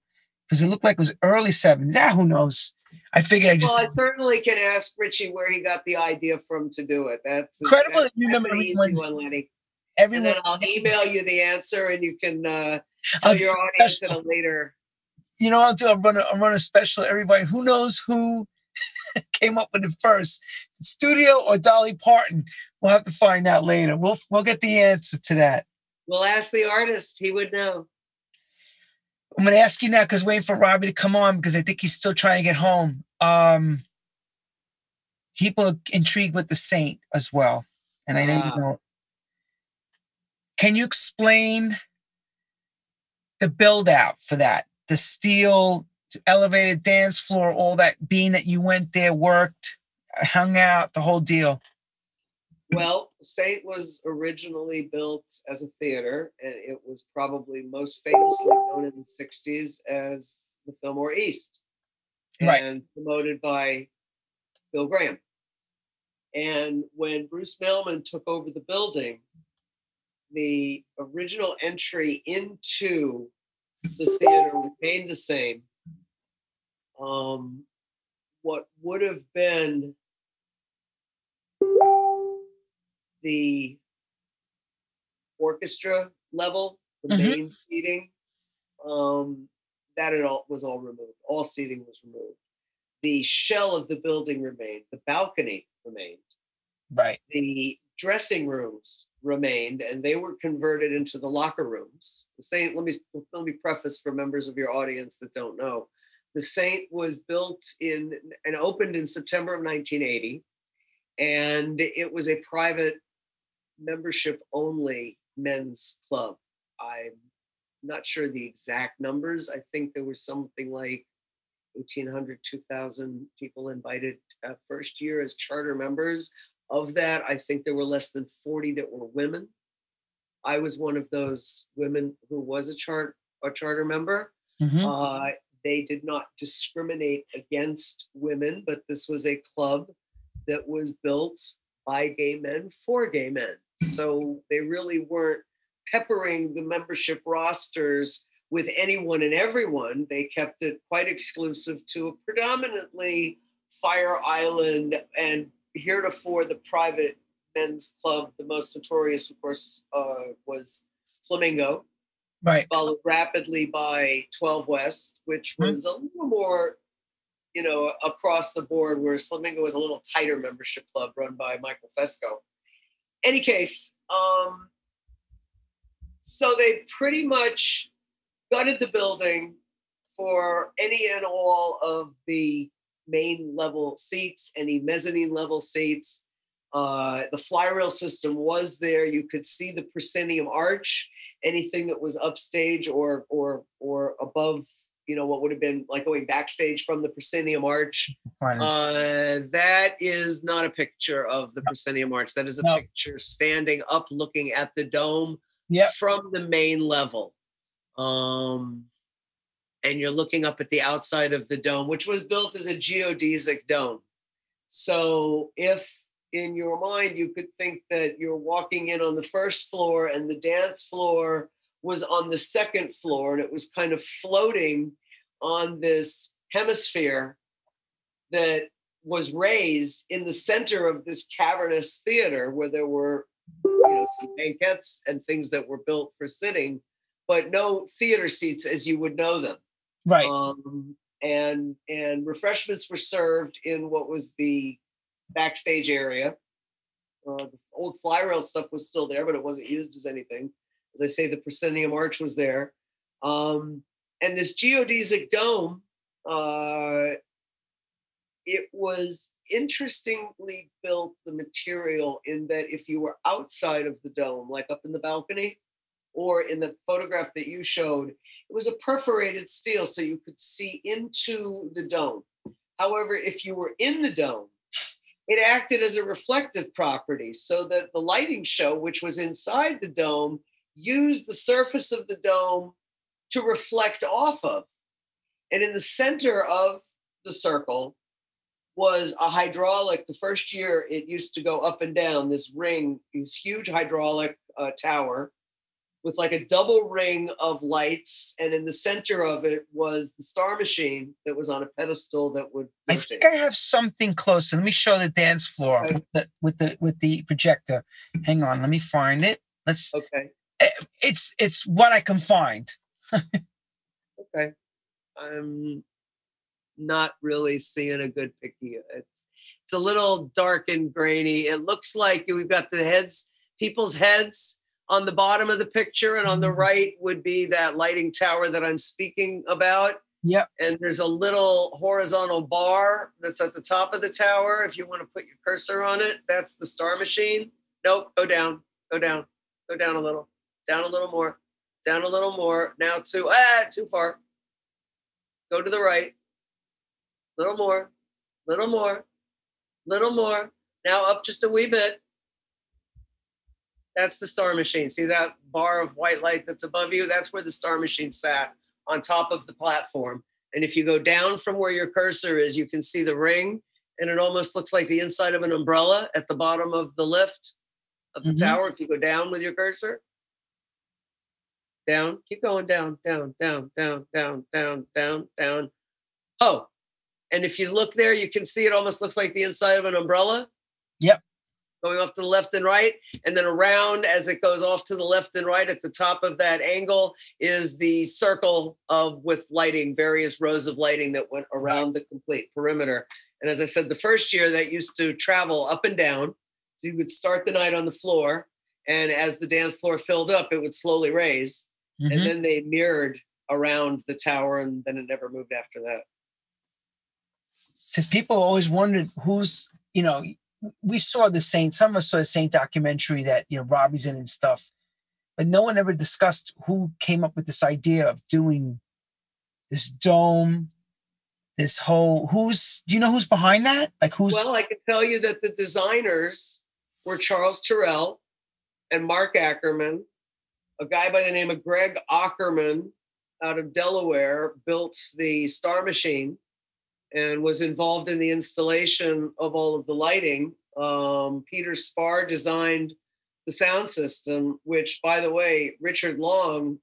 because it looked like it was early 70s. Yeah, who knows? I figured I just. Well, I certainly can ask Richie where he got the idea from to do it. That's incredible. That's, you remember one, Lenny. Everyone, and then I'll email you the answer and you can uh, tell I'll your audience in a later. You know, I'll do. I'll run a, I'll run a special. Everybody who knows who came up with it first, studio or Dolly Parton. We'll have to find out later. We'll we'll get the answer to that. We'll ask the artist; he would know. I'm going to ask you now because waiting for Robbie to come on because I think he's still trying to get home. Um, people are intrigued with the Saint as well, and I know you know. Can you explain the build out for that? The steel elevated dance floor, all that being that you went there, worked, hung out, the whole deal? Well, Saint was originally built as a theater, and it was probably most famously known in the 60s as the Fillmore East. Right. And promoted by Bill Graham. And when Bruce Mailman took over the building, the original entry into the theater remained the same um, what would have been the orchestra level, the mm-hmm. main seating, um, that it all was all removed. All seating was removed. The shell of the building remained. The balcony remained. Right. The dressing rooms remained, and they were converted into the locker rooms. The same. Let me let me preface for members of your audience that don't know. The Saint was built in and opened in September of 1980, and it was a private membership only men's club. I'm not sure the exact numbers. I think there was something like 1,800, 2,000 people invited uh, first year as charter members. Of that, I think there were less than 40 that were women. I was one of those women who was a chart a charter member. Mm-hmm. Uh, they did not discriminate against women, but this was a club that was built by gay men for gay men. So they really weren't peppering the membership rosters with anyone and everyone. They kept it quite exclusive to a predominantly Fire Island and heretofore the private men's club. The most notorious, of course, uh, was Flamingo right followed rapidly by 12 west which hmm. was mm-hmm. a little more you know across the board whereas flamingo was a little tighter membership club run by michael fesco any case um so they pretty much gutted the building for any and all of the main level seats any mezzanine level seats. Uh, the fly rail system was there. You could see the proscenium arch. Anything that was upstage or or or above you know what would have been like going backstage from the proscenium arch. Uh, that is not a picture of the proscenium arch. That is a no. picture standing up looking at the dome yep. from the main level. Um and you're looking up at the outside of the dome which was built as a geodesic dome. So if in your mind, you could think that you're walking in on the first floor and the dance floor was on the second floor and it was kind of floating on this hemisphere that was raised in the center of this cavernous theater where there were you know some banquettes and things that were built for sitting but no theater seats as you would know them right um, and and refreshments were served in what was the backstage area. Uh, the old fly rail stuff was still there, but it wasn't used as anything. As I say, the proscenium arch was there. Um, and this geodesic dome, uh, it was interestingly built the material in that if you were outside of the dome, like up in the balcony, or in the photograph that you showed, it was a perforated steel so you could see into the dome. However, if you were in the dome, it acted as a reflective property so that the lighting show, which was inside the dome, used the surface of the dome to reflect off of. And in the center of the circle was a hydraulic. The first year it used to go up and down this ring, this huge hydraulic uh, tower with like a double ring of lights, and in the center of it was the star machine that was on a pedestal that would. I think I have something closer. Let me show the dance floor okay. with, the, with the with the projector. Hang on, let me find it. Let's. Okay. It's it's what I can find. okay, I'm not really seeing a good picture. It's it's a little dark and grainy. It looks like we've got the heads, people's heads on the bottom of the picture, and on the mm-hmm. right would be that lighting tower that I'm speaking about. Yep. And there's a little horizontal bar that's at the top of the tower. If you want to put your cursor on it, that's the star machine. Nope, go down, go down, go down a little, down a little more, down a little more. Now too, ah, too far. Go to the right, little more, little more, little more. Now up just a wee bit. That's the star machine. See that bar of white light that's above you? That's where the star machine sat on top of the platform. And if you go down from where your cursor is, you can see the ring, and it almost looks like the inside of an umbrella at the bottom of the lift of the mm-hmm. tower. If you go down with your cursor, down, keep going down, down, down, down, down, down, down, down. Oh, and if you look there, you can see it almost looks like the inside of an umbrella. Yep going off to the left and right, and then around as it goes off to the left and right at the top of that angle is the circle of with lighting, various rows of lighting that went around the complete perimeter. And as I said, the first year that used to travel up and down. So you would start the night on the floor, and as the dance floor filled up, it would slowly raise. Mm-hmm. And then they mirrored around the tower, and then it never moved after that. Because people always wondered who's, you know, we saw the Saint, some of us saw the Saint documentary that, you know, Robbie's in and stuff, but no one ever discussed who came up with this idea of doing this dome, this whole, who's, do you know who's behind that? Like who's? Well, I can tell you that the designers were Charles Terrell and Mark Ackerman, a guy by the name of Greg Ackerman out of Delaware built the Star Machine and was involved in the installation of all of the lighting. Um, Peter Spar designed the sound system, which, by the way, Richard Long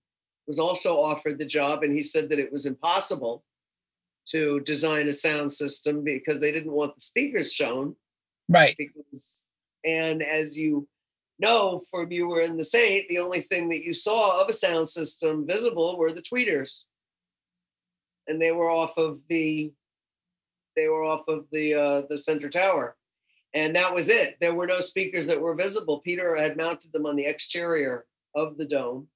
was also offered the job, and he said that it was impossible to design a sound system because they didn't want the speakers shown. Right. Because, and as you know, from you were in the Saint, the only thing that you saw of a sound system visible were the tweeters, and they were off of the they were off of the uh, the center tower, and that was it. There were no speakers that were visible. Peter had mounted them on the exterior of the dome,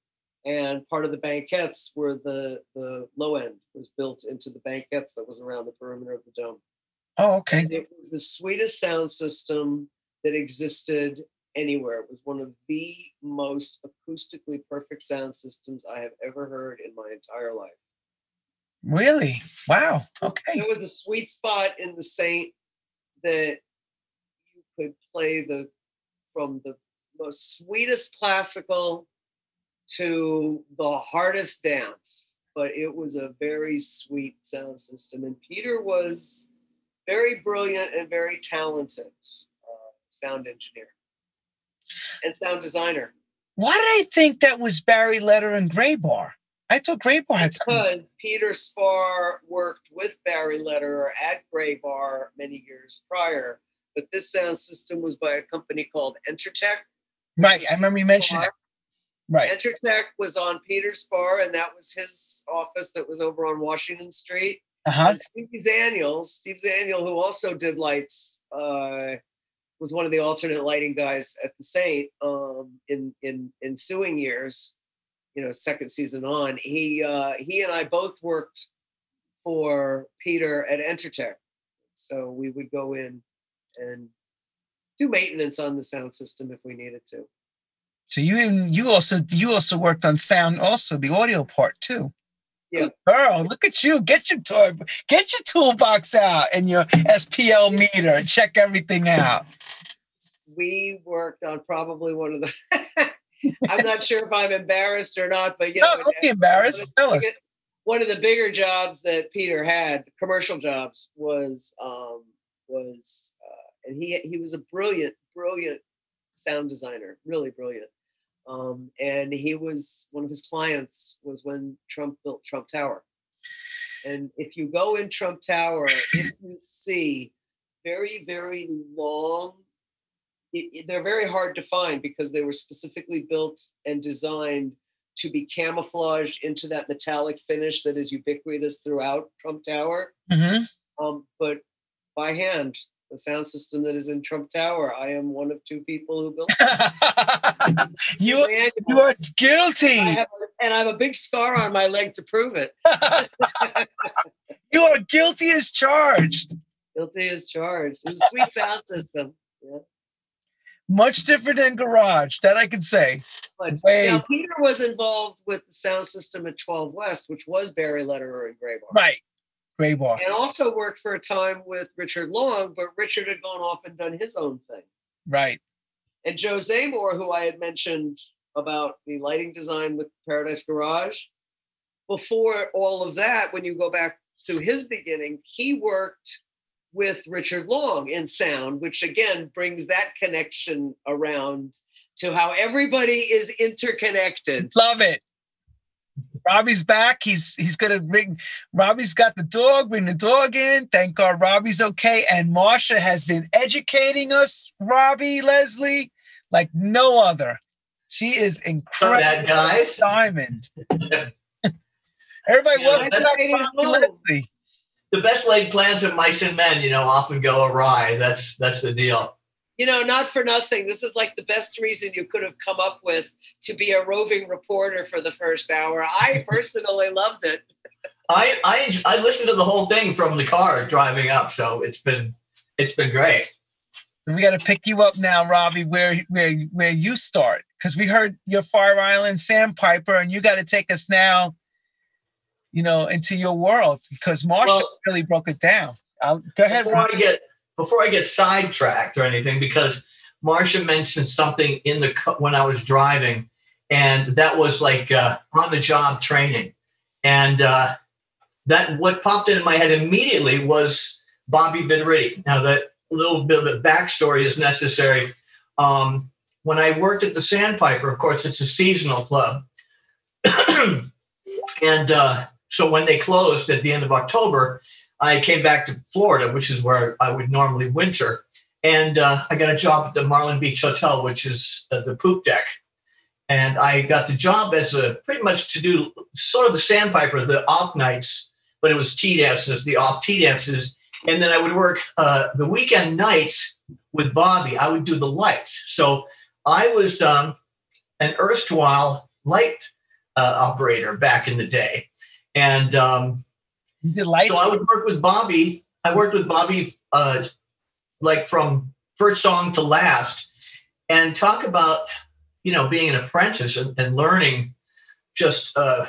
and part of the banquettes were the the low end was built into the banquettes that was around the perimeter of the dome. Oh, okay. And it was the sweetest sound system that existed anywhere. It was one of the most acoustically perfect sound systems I have ever heard in my entire life. Really? Wow. Okay. There was a sweet spot in the Saint that you could play the from the most sweetest classical to the hardest dance, but it was a very sweet sound system. And Peter was very brilliant and very talented uh, sound engineer and sound designer. Why did I think that was Barry Letter and Graybar? I thought Graybar had something. Peter Spar worked with Barry Letter at Graybar many years prior, but this sound system was by a company called Entertech. Right, I remember you mentioned that. Right. Entertech was on Peter Spar, and that was his office that was over on Washington Street. Uh-huh. And Steve Zaniel, Steve Zaniel, who also did lights, uh, was one of the alternate lighting guys at the Saint um, in in ensuing years you know second season on he uh he and i both worked for peter at entertech So we would go in and do maintenance on the sound system if we needed to. So you and you also you also worked on sound, also the audio part too. Yeah. Girl, look at you. Get your toy, get your toolbox out and your SPL meter and check everything out. We worked on probably one of the I'm not sure if I'm embarrassed or not, but you No, know, don't be embarrassed. Tell us. one of the bigger jobs that Peter had, commercial jobs, was um, was uh, and he he was a brilliant, brilliant sound designer, really brilliant. Um, and he was one of his clients was when Trump built Trump Tower. And if you go in Trump Tower, if you see very, very long, it, it- they're very hard to find because they were specifically built and designed to be camouflaged into that metallic finish that is ubiquitous throughout Trump Tower. Mhm. Um, but by hand, the sound system that is in Trump Tower, I am one of two people who built. you it. you are I guilty. have a- and I have a big scar on my leg to prove it. you are guilty as charged. Guilty as charged. It was a sweet sound system. Yeah. Much different than garage. That I can say. But Wait. now Peter was involved with the sound system at 12 West, which was Barry Lederer and Graybar. Right. Gray. And also worked for a time with Richard Long, but Richard had gone off and done his own thing. Right. And Joe Zamor, who I had mentioned about the lighting design with Paradise Garage, before all of that, when you go back to his beginning, he worked with Richard Long in sound, which again brings that connection around to how everybody is interconnected. Love it. Robbie's back. He's he's gonna bring. Robbie's got the dog. Bring the dog in. Thank God Robbie's okay. And Marsha has been educating us, Robbie Leslie, like no other. She is incredible. that, guys. Diamond. Everybody, Yeah, welcome back, Robbie. Leslie. The best laid plans of mice and men, you know, often go awry. That's that's the deal. You know, not for nothing. This is like the best reason you could have come up with to be a roving reporter for the first hour. I personally loved it. I I I listened to the whole thing from the car driving up, so it's been it's been great. We got to pick you up now, Robbie, where where where you start, because we heard your Fire Island Sandpiper, and you got to take us now, you know, into your world because Marshall Well- really broke it down. I'll, go ahead, before Robbie. I get before I get sidetracked or anything, because Marcia mentioned something in the when I was driving, and that was like uh, on the job training, and uh, that what popped into my head immediately was Bobby Viteritti. Now that little bit of a backstory is necessary. Um, when I worked at the Sandpiper, of course, it's a seasonal club, and uh, so when they closed at the end of October, I came back to Florida, which is where I would normally winter. And uh, I got a job at the Marlin Beach Hotel, which is uh, the poop deck. And I got the job as a pretty much to do sort of the sandpiper, the off nights, but it was tea dances, the off tea dances. And then I would work uh, the weekend nights with Bobby. I would do the lights. So I was um, an erstwhile light uh, operator back in the day. And um, You did lights. so I would work with Bobby. I worked with Bobby uh, like from first song to last, and talk about you know being an apprentice and, and learning just uh,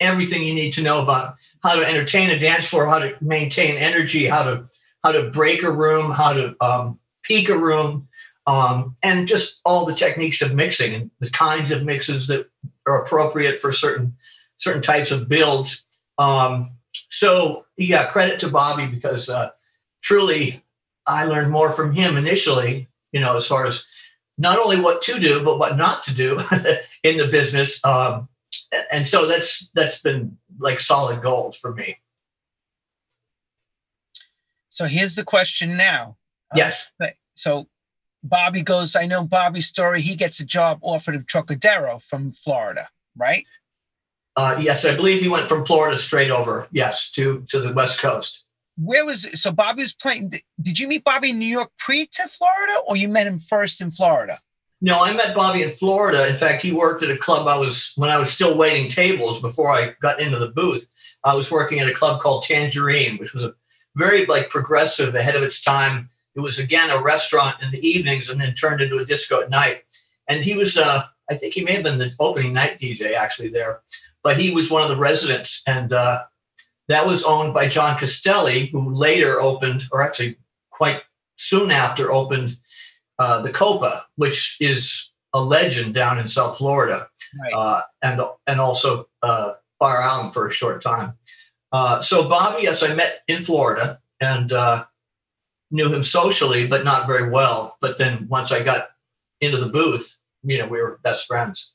everything you need to know about how to entertain a dance floor, how to maintain energy, how to how to break a room, how to um, peak a room, um, and just all the techniques of mixing and the kinds of mixes that are appropriate for certain certain types of builds. Um, so yeah, credit to Bobby because uh, truly I learned more from him initially, you know, as far as not only what to do, but what not to do in the business. Um, and so that's that's been like solid gold for me. so here's the question now. Yes. So Bobby goes. I know Bobby's story. He gets a job offered at Trocadero from Florida, right? Uh, yes, I believe he went from Florida straight over, yes, to to the West Coast. Where was so Bobby was playing? Did you meet Bobby in New York pre to Florida, or you met him first in Florida? No, I met Bobby in Florida. In fact, he worked at a club I was when I was still waiting tables before I got into the booth. I was working at a club called Tangerine, which was a very like progressive, ahead of its time. It was again a restaurant in the evenings, and then turned into a disco at night. And he was, uh, I think he may have been the opening night DJ actually there, but he was one of the residents, and uh, that was owned by John Castelli, who later opened, or actually quite soon after, opened uh, the Copa, which is a legend down in South Florida, right. uh, and and also uh, Fire Island for a short time. Uh, so Bobby, yes, I met in Florida and uh, knew him socially, but not very well. But then once I got into the booth, you know, we were best friends.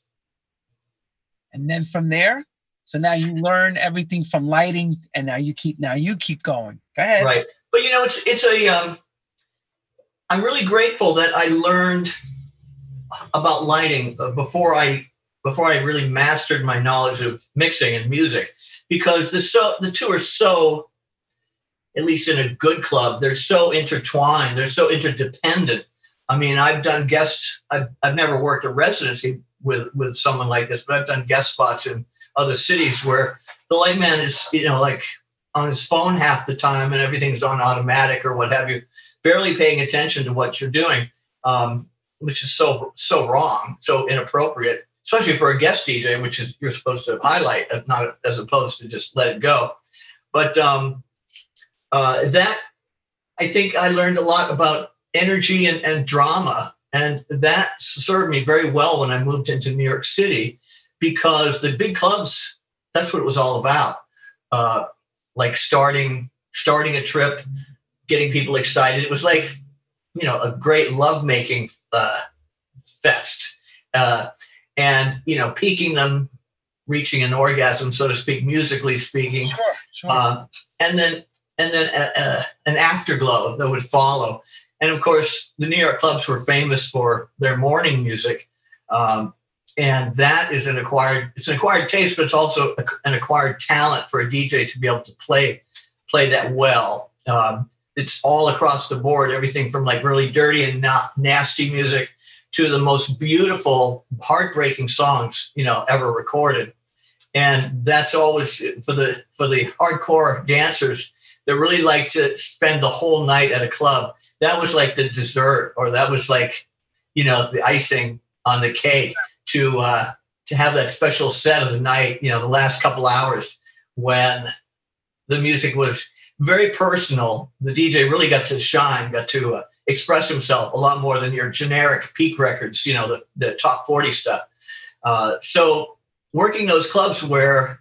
And then from there, so now you learn everything from lighting, and now you keep now you keep going. Go ahead. Right, but you know, it's it's a. Um, I'm really grateful that I learned about lighting before I before I really mastered my knowledge of mixing and music, because the so the two are so, at least in a good club, they're so intertwined, they're so interdependent. I mean, I've done guests. I've, I've never worked a residency with with someone like this, but I've done guest spots in other cities where the lightman is, you know, like on his phone half the time and everything's on automatic or what have you, barely paying attention to what you're doing. Um, which is so so wrong, so inappropriate, especially for a guest DJ, which is you're supposed to highlight, not as opposed to just let it go. But um, uh, that I think I learned a lot about energy and, and drama, and that served me very well when I moved into New York City because the big clubs that's what it was all about. Uh, like starting starting a trip, getting people excited. It was like you know a great lovemaking uh, fest, uh, and you know peaking them, reaching an orgasm, so to speak, musically speaking, sure, sure. Uh, and then and then a, a, an afterglow that would follow. And of course, the New York clubs were famous for their morning music. Um, and that is an acquired it's an acquired taste but it's also an acquired talent for a dj to be able to play play that well um, it's all across the board everything from like really dirty and not nasty music to the most beautiful heartbreaking songs you know ever recorded and that's always for the for the hardcore dancers that really like to spend the whole night at a club that was like the dessert or that was like you know the icing on the cake to uh to have that special set of the night you know the last couple hours when the music was very personal. The DJ really got to shine, got to uh, express himself a lot more than your generic peak records, you know, the, the top 40 stuff. Uh, so working those clubs where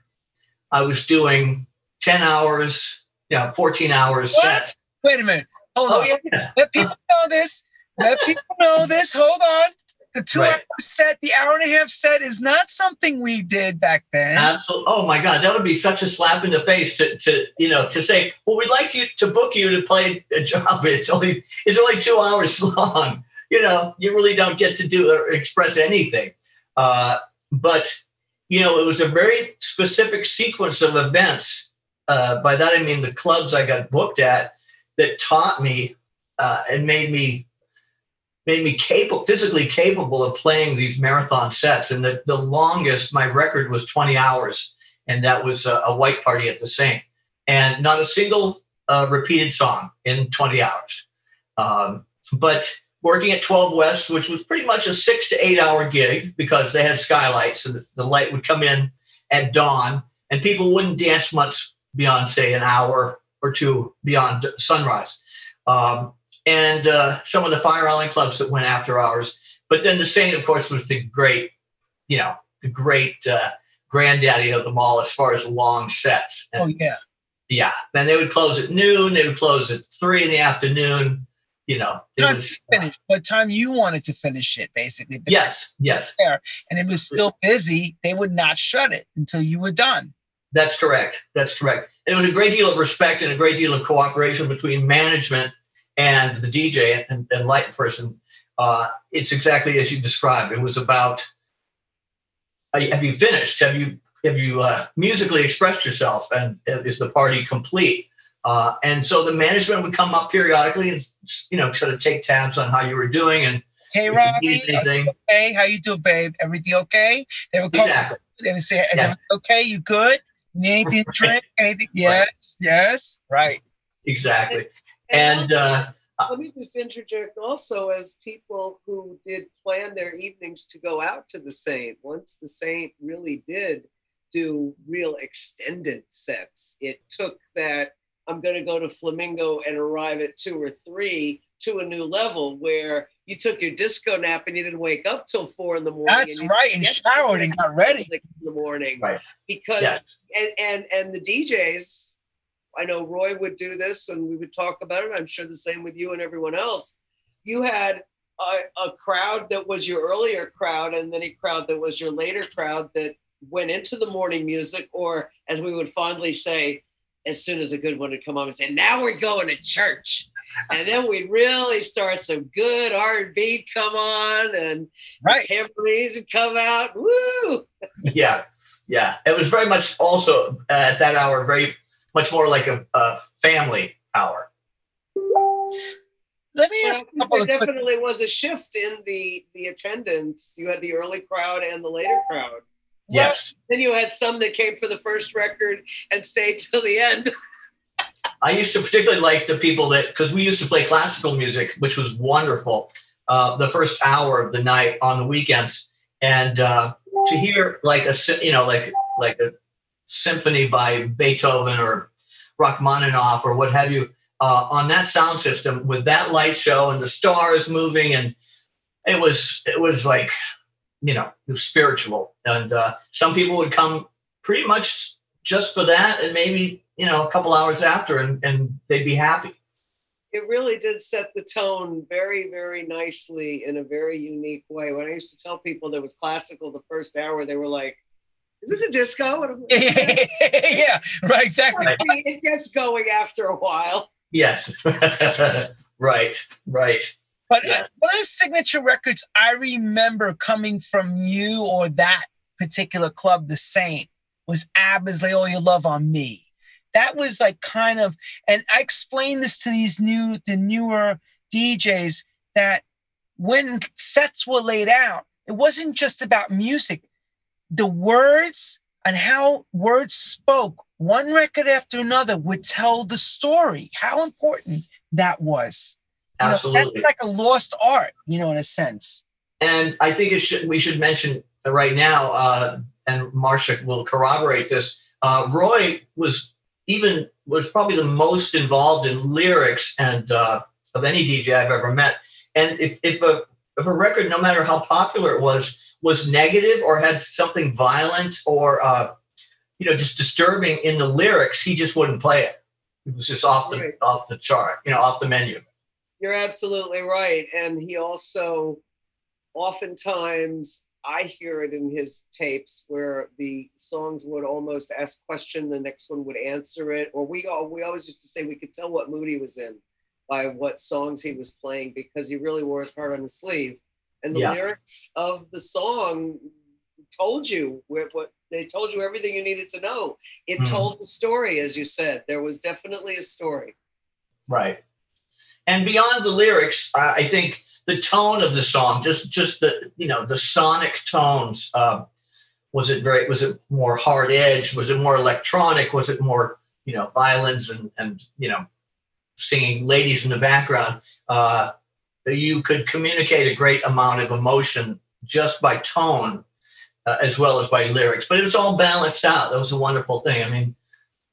I was doing 10 hours, yeah, you know, 14 hours what? sets. Wait a minute. Hold oh, on. Yeah. Let people know this. Let people know this. Hold on. The two right. hour set, the hour and a half set is not something we did back then. Absolutely. Oh my God, that would be such a slap in the face to, to you know to say, well, we'd like you to book you to play a job. It's only it's only two hours long. You know, you really don't get to do or express anything. Uh, but you know, it was a very specific sequence of events. Uh, by that I mean the clubs I got booked at that taught me uh, and made me made me capable, physically capable of playing these marathon sets. And the, the longest, my record was 20 hours, and that was a, a white party at the same. And not a single uh, repeated song in 20 hours. Um, but working at 12 West, which was pretty much a six to eight hour gig because they had skylights, so the, the light would come in at dawn, and people wouldn't dance much beyond, say, an hour or two beyond sunrise. Um, and uh, some of the Fire Island clubs that went after hours. But then the Saint, of course, was the great, you know, the great uh, granddaddy of them all as far as long sets. And, oh yeah, yeah. Then they would close at noon. They would close at three in the afternoon. You know, it time was finish. What time you wanted to finish it, basically. But yes, yes. There, and it was still busy. They would not shut it until you were done. That's correct. That's correct. It was a great deal of respect and a great deal of cooperation between management and the DJ and, and light person, uh, it's exactly as you described. It was about have you finished? Have you have you uh, musically expressed yourself? And is the party complete? Uh, and so the management would come up periodically and you know sort of take tabs on how you were doing and hey Robbie, okay, how you doing, babe? Everything okay? They would come. Exactly. They would say, "Is yeah. everything okay? You good? Need anything to drink? Anything? Yes, right. yes, right." exactly. And uh, let me just interject also as people who did plan their evenings to go out to the Saint. Once the Saint really did do real extended sets, it took that I'm going to go to Flamingo and arrive at two or three to a new level where you took your disco nap and you didn't wake up till four in the morning. That's and right, and showered and got ready in the morning. Right. Because yes. And and and the DJs, I know Roy would do this, and we would talk about it. I'm sure the same with you and everyone else. You had a, a crowd that was your earlier crowd, and then a crowd that was your later crowd that went into the morning music, or as we would fondly say, as soon as a good one would come on and say, "Now we're going to church." and then we'd really start some good R&B come on and right. tambourines would come out. Woo! yeah, yeah. It was very much also uh, at that hour, very much more like a, a family hour. Let me ask. Well, there definitely quick... was a shift in the the attendance. You had the early crowd and the later crowd. Yes. Well, then you had some that came for the first record and stayed till the end. I used to particularly like the people that because we used to play classical music, which was wonderful. Uh, the first hour of the night on the weekends, and uh, to hear like a you know like like a symphony by Beethoven or Rachmaninoff or what have you uh, on that sound system with that light show and the stars moving and it was it was like you know it was spiritual and uh, some people would come pretty much just for that and maybe you know, a couple hours after and, and they'd be happy. It really did set the tone very, very nicely in a very unique way. When I used to tell people there was classical the first hour, they were like, is this a disco? yeah, right, exactly. It gets going after a while. Yes, right, right. But yeah. one of the signature records I remember coming from you or that particular club, the Saint, was Abba's Lay All Your Love on Me that was like kind of and i explained this to these new the newer djs that when sets were laid out it wasn't just about music. The words and how words spoke one record after another would tell the story how important that was. Absolutely you know, like a lost art you know in a sense. And i think it should we should mention right now uh, and marsha will corroborate this uh, roy was even was probably the most involved in lyrics and uh, of any DJ I've ever met. And if if a if a record, no matter how popular it was, was negative or had something violent or uh, you know just disturbing in the lyrics, he just wouldn't play it. It was just off the right. off the chart, you know, off the menu. You're absolutely right, and he also oftentimes I hear it in his tapes where the songs would almost ask question, the next one would answer it, or we all we always used to say we could tell what mood he was in by what songs he was playing because he really wore his heart on his sleeve, and the yeah. lyrics of the song told you what, what they told you everything you needed to know. It mm. told the story, as you said. There was definitely a story. Right, and beyond the lyrics, I think the tone of the song, just just the you know the sonic tones. Uh, was it very? Was it more hard edge? Was it more electronic? Was it more you know violins and and you know singing ladies in the background? Uh, you could communicate a great amount of emotion just by tone, uh, as well as by lyrics. But it was all balanced out. That was a wonderful thing. I mean,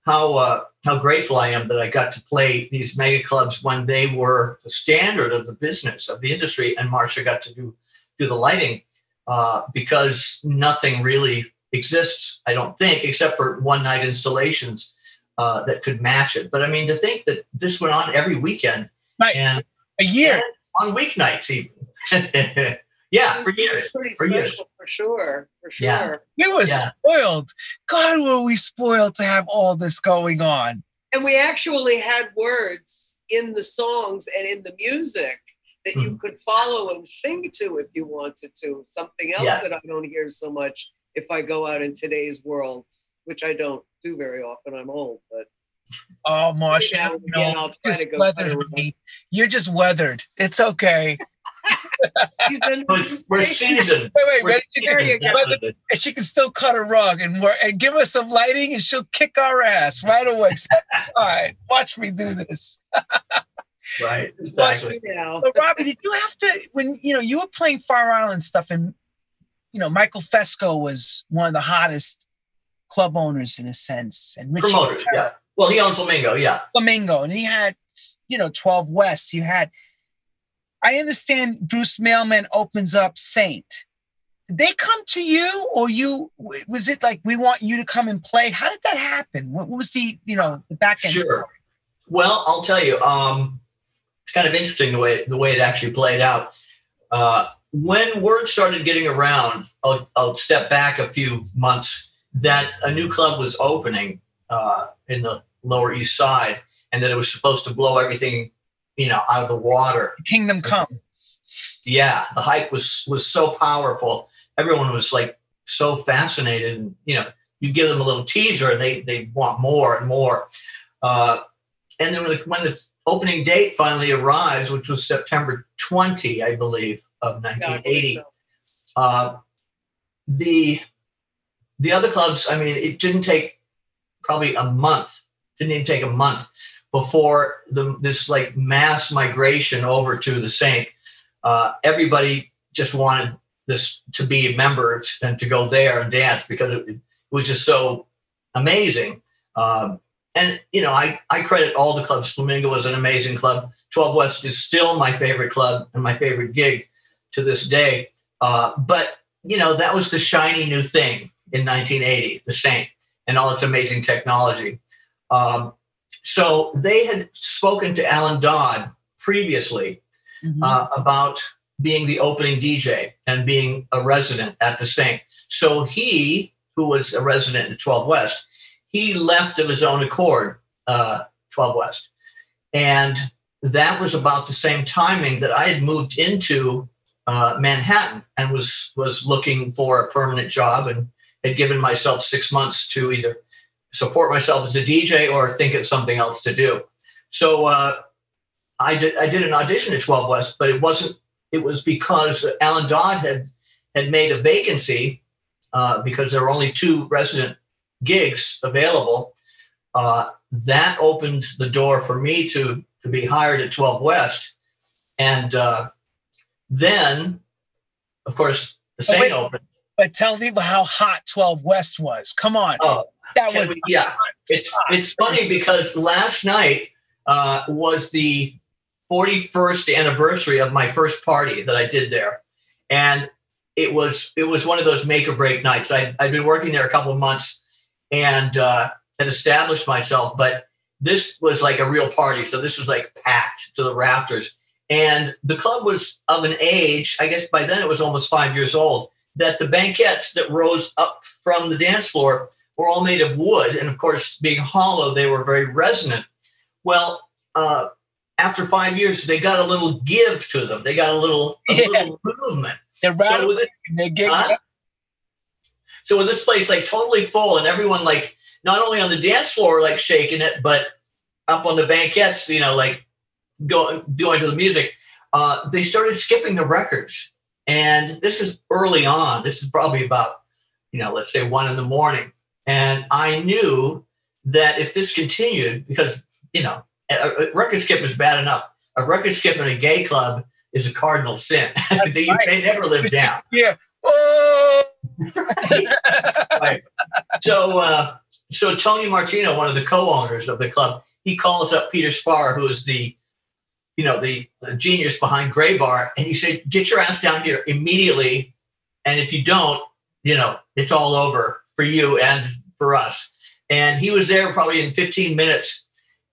how uh, how grateful I am that I got to play these mega clubs when they were the standard of the business of the industry, and Marsha got to do do the lighting uh, because nothing really exists, I don't think, except for one night installations uh, that could match it. But I mean, to think that this went on every weekend, right? And a year on weeknights even. Yeah, for years. For years. For sure. For sure. Yeah. We were yeah. spoiled. God, were we spoiled to have all this going on. And we actually had words in the songs and in the music that mm-hmm. you could follow and sing to if you wanted to. Something else yeah. that I don't hear so much if I go out in today's world, which I don't do very often. I'm old, but Oh, Marsha, no, just weathered me. You're just weathered. It's okay. Seasoned, We're, we're seasoned. Wait, wait, wait. There you go. And she can still cut a rug and and give us some lighting, and she'll kick our ass right away. Step aside. Watch me do this. Right. Watch Exactly. me now. But Robbie, did you have to when you know you were playing Fire Island stuff, and you know Michael Fesco was one of the hottest club owners in a sense, and Richie Promoters. Yeah. Well, he owns Flamingo. Yeah. Flamingo, and he had you know 12 West. You had, I understand Bruce Mailman opens up Saint. Did they come to you, or you? Was it like we want you to come and play? How did that happen? What was the you know the back end? Sure. Well, I'll tell you. Um, it's kind of interesting the way the way it actually played out. Uh, when word started getting around, I'll, I'll step back a few months that a new club was opening uh, in the Lower East Side, and that it was supposed to blow everything, you know, out of the water. Kingdom Come. yeah the hype was was so powerful everyone was like so fascinated and you know you give them a little teaser and they they want more and more uh, and then when the, when the opening date finally arrives which was september 20 i believe of Yeah, 1980 so. uh, the the other clubs i mean it didn't take probably a month didn't even take a month before the this like mass migration over to the saint uh, everybody just wanted this to be members and to go there and dance because it, it was just so amazing. Um, and you know, I I credit all the clubs. Flamingo was an amazing club. Twelve West is still my favorite club and my favorite gig to this day. Uh, but you know, that was the shiny new thing in 1980, the Saint, and all its amazing technology. Um, so they had spoken to Alan Dodd previously Mhm. uh, about being the opening DJ and being a resident at the Saint. So he, who was a resident at 12 West, he left of his own accord, uh, 12 West. And that was about the same timing that I had moved into uh, Manhattan and was was looking for a permanent job and had given myself six months to either support myself as a DJ or think of something else to do. So uh, I did I did an audition at 12 West, but it wasn't. It was because Alan Dodd had had made a vacancy uh, because there were only two resident gigs available. Uh, that opened the door for me to to be hired at 12 West, and uh, then, of course, the Saint wait. opened. But tell people how hot 12 West was. Come on. Oh, that was we- yeah. It's it's funny because last night uh, was the 41st anniversary of my first party that I did there, and it was it was one of those make or break nights. I I'd been working there a couple of months and uh, had established myself, but this was like a real party. So this was like packed to the rafters, and the club was of an age. I guess by then it was almost five years old. That the banquettes that rose up from the dance floor were all made of wood, and of course, being hollow, they were very resonant. Well, uh, after five years, they got a little give to them. They got a little, a Yeah. little movement. They're So rattling with, it, their gig. Huh? so with this place like totally full, and everyone like not only on the dance floor like shaking it, but up on the banquettes, you know, like going doing to the music. Uh, they started skipping the records, and this is early on. This is probably about you know, let's say one in the morning. And I knew that if this continued, because, you know, a, a record skip is bad enough. A record skip in a gay club is a cardinal sin. they, right. they never live down. Yeah. Oh! right. So, uh, so Tony Martino, one of the co-owners of the club, he calls up Peter Spar, who is the, you know, the, the genius behind Gray Bar, and he said, "Get your ass down here immediately, and if you don't, you know, it's all over for you and for us." And he was there probably in 15 minutes,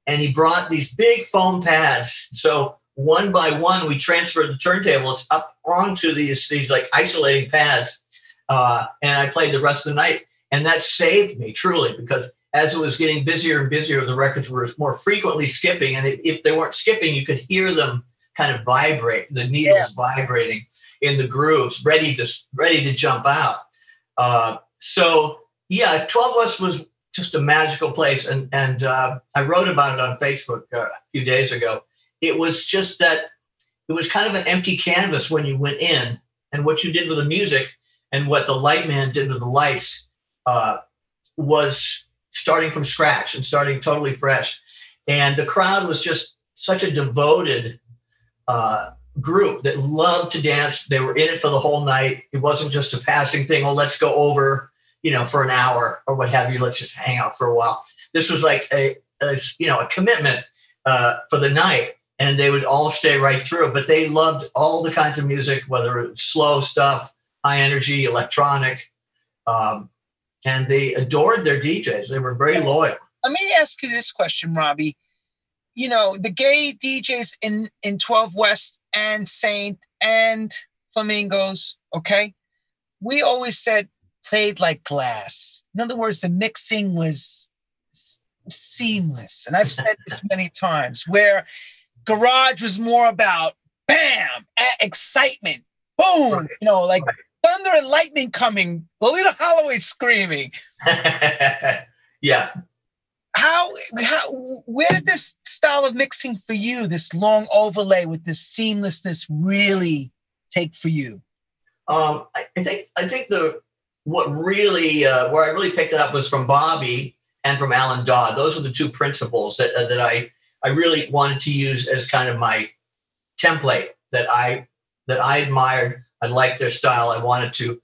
and he brought these big foam pads. So one by one, we transferred the turntables up onto these these like isolating pads, uh, and I played the rest of the night. And that saved me truly because as it was getting busier and busier the records were more frequently skipping. And if, they weren't skipping you could hear them kind of vibrate. The needles vibrating in the grooves ready to ready to jump out. Uh, so yeah 12 West was just a magical place and and uh, i wrote about it on facebook uh, a few days ago it was just that it was kind of an empty canvas when you went in, and what you did with the music and what the light man did with the lights uh, was starting from scratch and starting totally fresh. And the crowd was just such a devoted uh, group that loved to dance. They were in it for the whole night. It wasn't just a passing thing. Oh, let's go over, you know, for an hour or what have you. Let's just hang out for a while. This was like a, a you know, a commitment uh, for the night. And they would all stay right through. But they loved all the kinds of music, whether it's slow stuff, high energy, electronic. Um, and they adored their DJs. They were very loyal. Let me ask you this question, Robbie. You know, the gay DJs in in 12 West and Saint and Flamingos, okay? We always said played like glass. In other words, the mixing was seamless. And I've said this many times where garage was more about bam, excitement, boom, you know, like thunder and lightning coming, Loleatta Holloway screaming. yeah. How, how, where did this style of mixing for you, this long overlay with this seamlessness, really take for you? Um, I, I think, I think the what really, uh, where I really picked it up was from Bobby and from Alan Dodd. Those are the two principles that uh, that I I really wanted to use as kind of my template that I that I admired I liked their style. I wanted to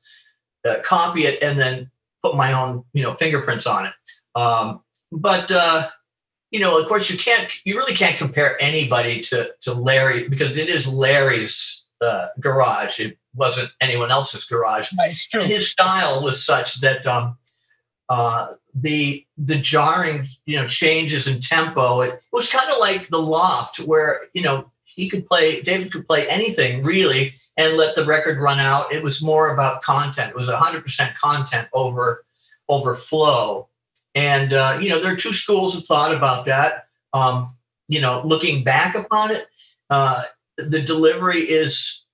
uh, copy it and then put my own, you know, fingerprints on it. Um, but uh, you know, of course, you can't, you really can't compare anybody to to Larry because it is Larry's uh, garage. It wasn't anyone else's garage. True. His style was such that um, uh, the the jarring, you know, changes in tempo. It was kind of like the loft, where you know he could play. David could play anything really, and let the record run out. It was more about content. It was 100% content over over flow. And uh, you know, there are two schools of thought about that. Um, you know, looking back upon it, uh, the delivery is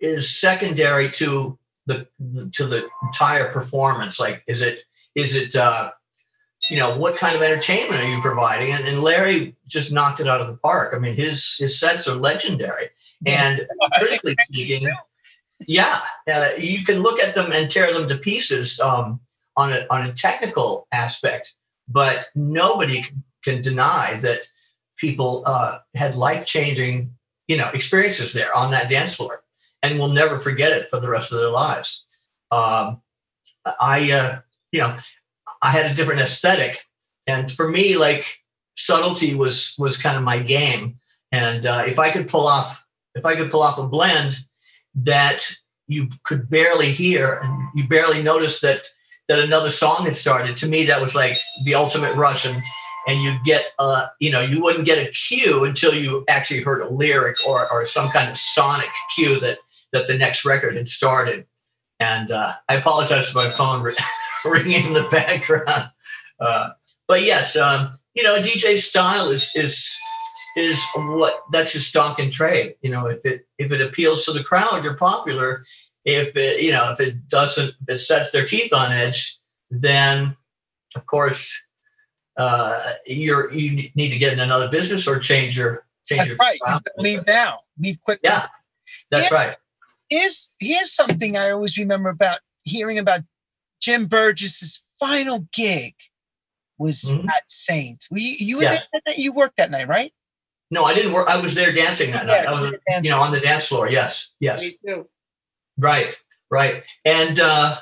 is secondary to the to the entire performance. Like, is it is it uh, you know what kind of entertainment are you providing? And, and Larry just knocked it out of the park. I mean, his his sets are legendary. And critically speaking, yeah, uh, you can look at them and tear them to pieces um, on a on a technical aspect, but nobody can deny that people uh, had life changing, you know, experiences there on that dance floor, and will never forget it for the rest of their lives. Um, I, uh, you know, I had a different aesthetic, and for me, like subtlety was was kind of my game. And uh, if I could pull off if I could pull off a blend that you could barely hear and you barely notice that that another song had started, to me that was like the ultimate rush. And and you get uh, you know, you wouldn't get a cue until you actually heard a lyric or or some kind of sonic cue that that the next record had started. And uh, I apologize for my phone ringing in the background. Uh, but yes, um, you know, DJ style is is is what that's your stock and trade. You know, if it if it appeals to the crowd, you're popular. If it you know if it doesn't, if it sets their teeth on edge, then of course uh, you're you need to get in another business or change your change that's your right. Leave now. Leave quickly. Yeah, that's Here, right. Here's here's something I always remember about hearing about Jim Burgess's final gig was mm-hmm. at Saint. Were you, you were yeah. you worked that night, right? No, I didn't work. I was there dancing that night. I was, you know, on the dance floor. Yes, yes. Me too. Right, right. And uh,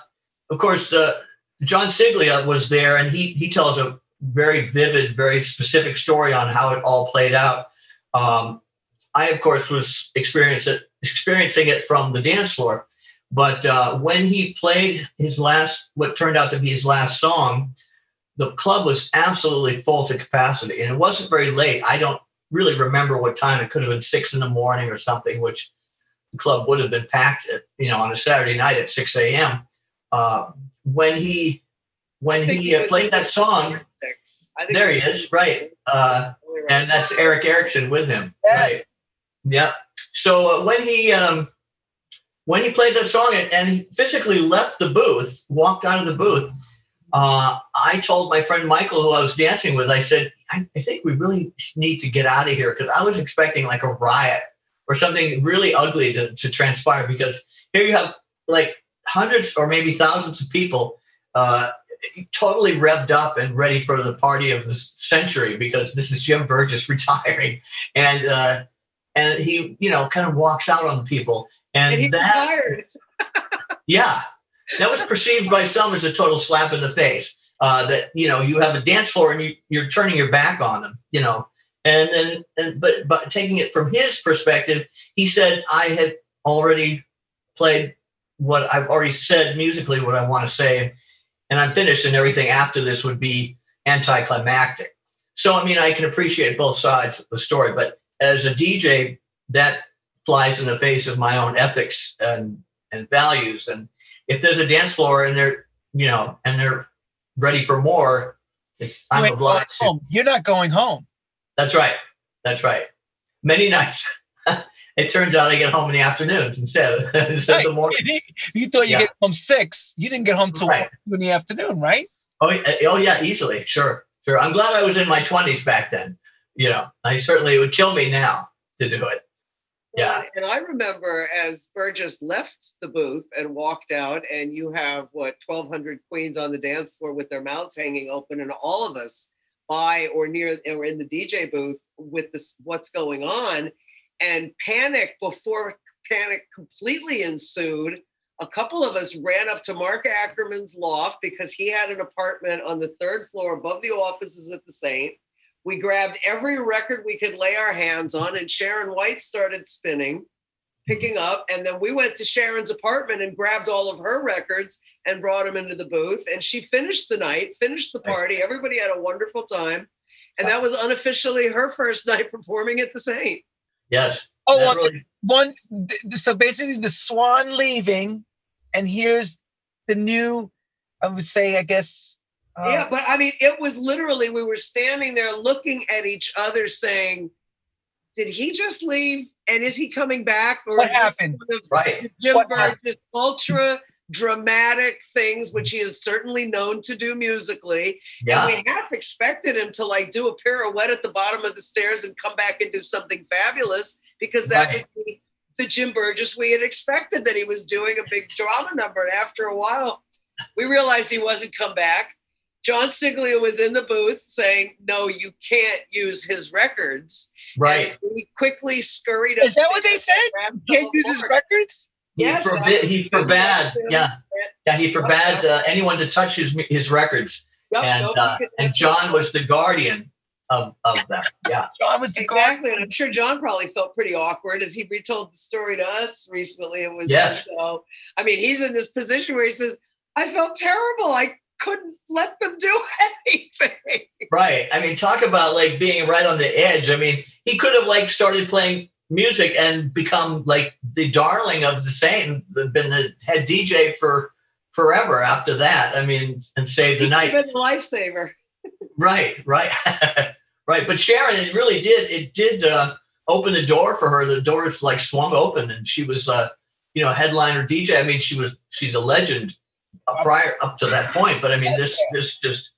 of course, uh, John Siglia was there, and he he tells a very vivid, very specific story on how it all played out. Um, I, of course, was experiencing it, experiencing it from the dance floor. But uh, when he played his last, what turned out to be his last song, the club was absolutely full to capacity, and it wasn't very late. I don't really remember what time. It could have been six in the morning or something, which the club would have been packed at, you know, on a Saturday night at 6 a.m. Uh, when he when he uh, played that song, there he is, right. Uh, and that's Eric Erickson with him, right? Yep. So uh, when he um, when he played that song and he physically left the booth, walked out of the booth, uh, I told my friend Michael, who I was dancing with, I said, I, I think we really need to get out of here because I was expecting like a riot or something really ugly to, to transpire because here you have like hundreds or maybe thousands of people uh, totally revved up and ready for the party of the century because this is Jim Burgess retiring, and uh, and he you know kind of walks out on people, and, And that yeah, that was perceived by some as a total slap in the face. Uh, that you know you have a dance floor and you, you're turning your back on them, you know, and then and, but but taking it from his perspective, he said I had already played what I've already said musically what I want to say, and I'm finished, and everything after this would be anticlimactic. So I mean I can appreciate both sides of the story, but as a DJ, that flies in the face of my own ethics and and values and if there's a dance floor and they're you know and they're ready for more it's i'm going obliged home. You're not going home. that's right that's right many nights it turns out i get home in the afternoons instead of, instead of the morning You thought you Yeah. get home six. You didn't get home till Right. two in the afternoon, right? oh, oh yeah easily sure sure i'm glad i was in my 20s back then you know i certainly it would kill me now to do it Yeah. And I remember as Burgess left the booth and walked out, and you have what 1,200 queens on the dance floor with their mouths hanging open, and all of us by or near or in the DJ booth with this what's going on, and panic before panic completely ensued. A couple of us ran up to Mark Ackerman's loft because he had an apartment on the third floor above the offices at the Saint. We grabbed every record we could lay our hands on, and Sharon White started spinning, picking up. And then we went to Sharon's apartment and grabbed all of her records and brought them into the booth. And she finished the night, finished the party. Everybody had a wonderful time. And that was unofficially her first night performing at the Saint. yes Oh, That one, really- one. th- th- So basically, the Swan leaving, and here's the new. I would say, I guess. Uh, yeah, but I mean, it was literally we were standing there looking at each other saying, Did he just leave? And is he coming back? Or What is this happened? one of right Jim What happened? Burgess ultra dramatic things, which he is certainly known to do musically. yeah And we half expected him to like do a pirouette at the bottom of the stairs and come back and do something fabulous because that Right. would be the Jim Burgess we had expected that he was doing a big drama number. And after a while, we realized he wasn't come back. John Siglia was in the booth saying, "No, you can't use his records." right And we quickly scurried. Up. Is that what they said? Can't use his records. Yes, he forbid, he forbade yeah yeah he forbade uh, anyone to touch his his records Yep, and uh, and John was the guardian of of them. Yeah, John was the guard. Exactly, and I'm sure John probably felt pretty awkward as he retold the story to us recently. It was Yes. so. I mean, he's in this position where he says, "I felt terrible. I couldn't let them do anything." right. I mean, talk about like being right on the edge. I mean, he could have like started playing music and become like the darling of the Saint, been the head DJ for forever after that. I mean, and saved the night. been lifesaver. Right, right, right. But Sharon, it really did. It did uh, open the door for her. The doors like swung open, and she was, uh, you know, headliner DJ. I mean, she was. She's a legend prior up to that point. But I mean, this this just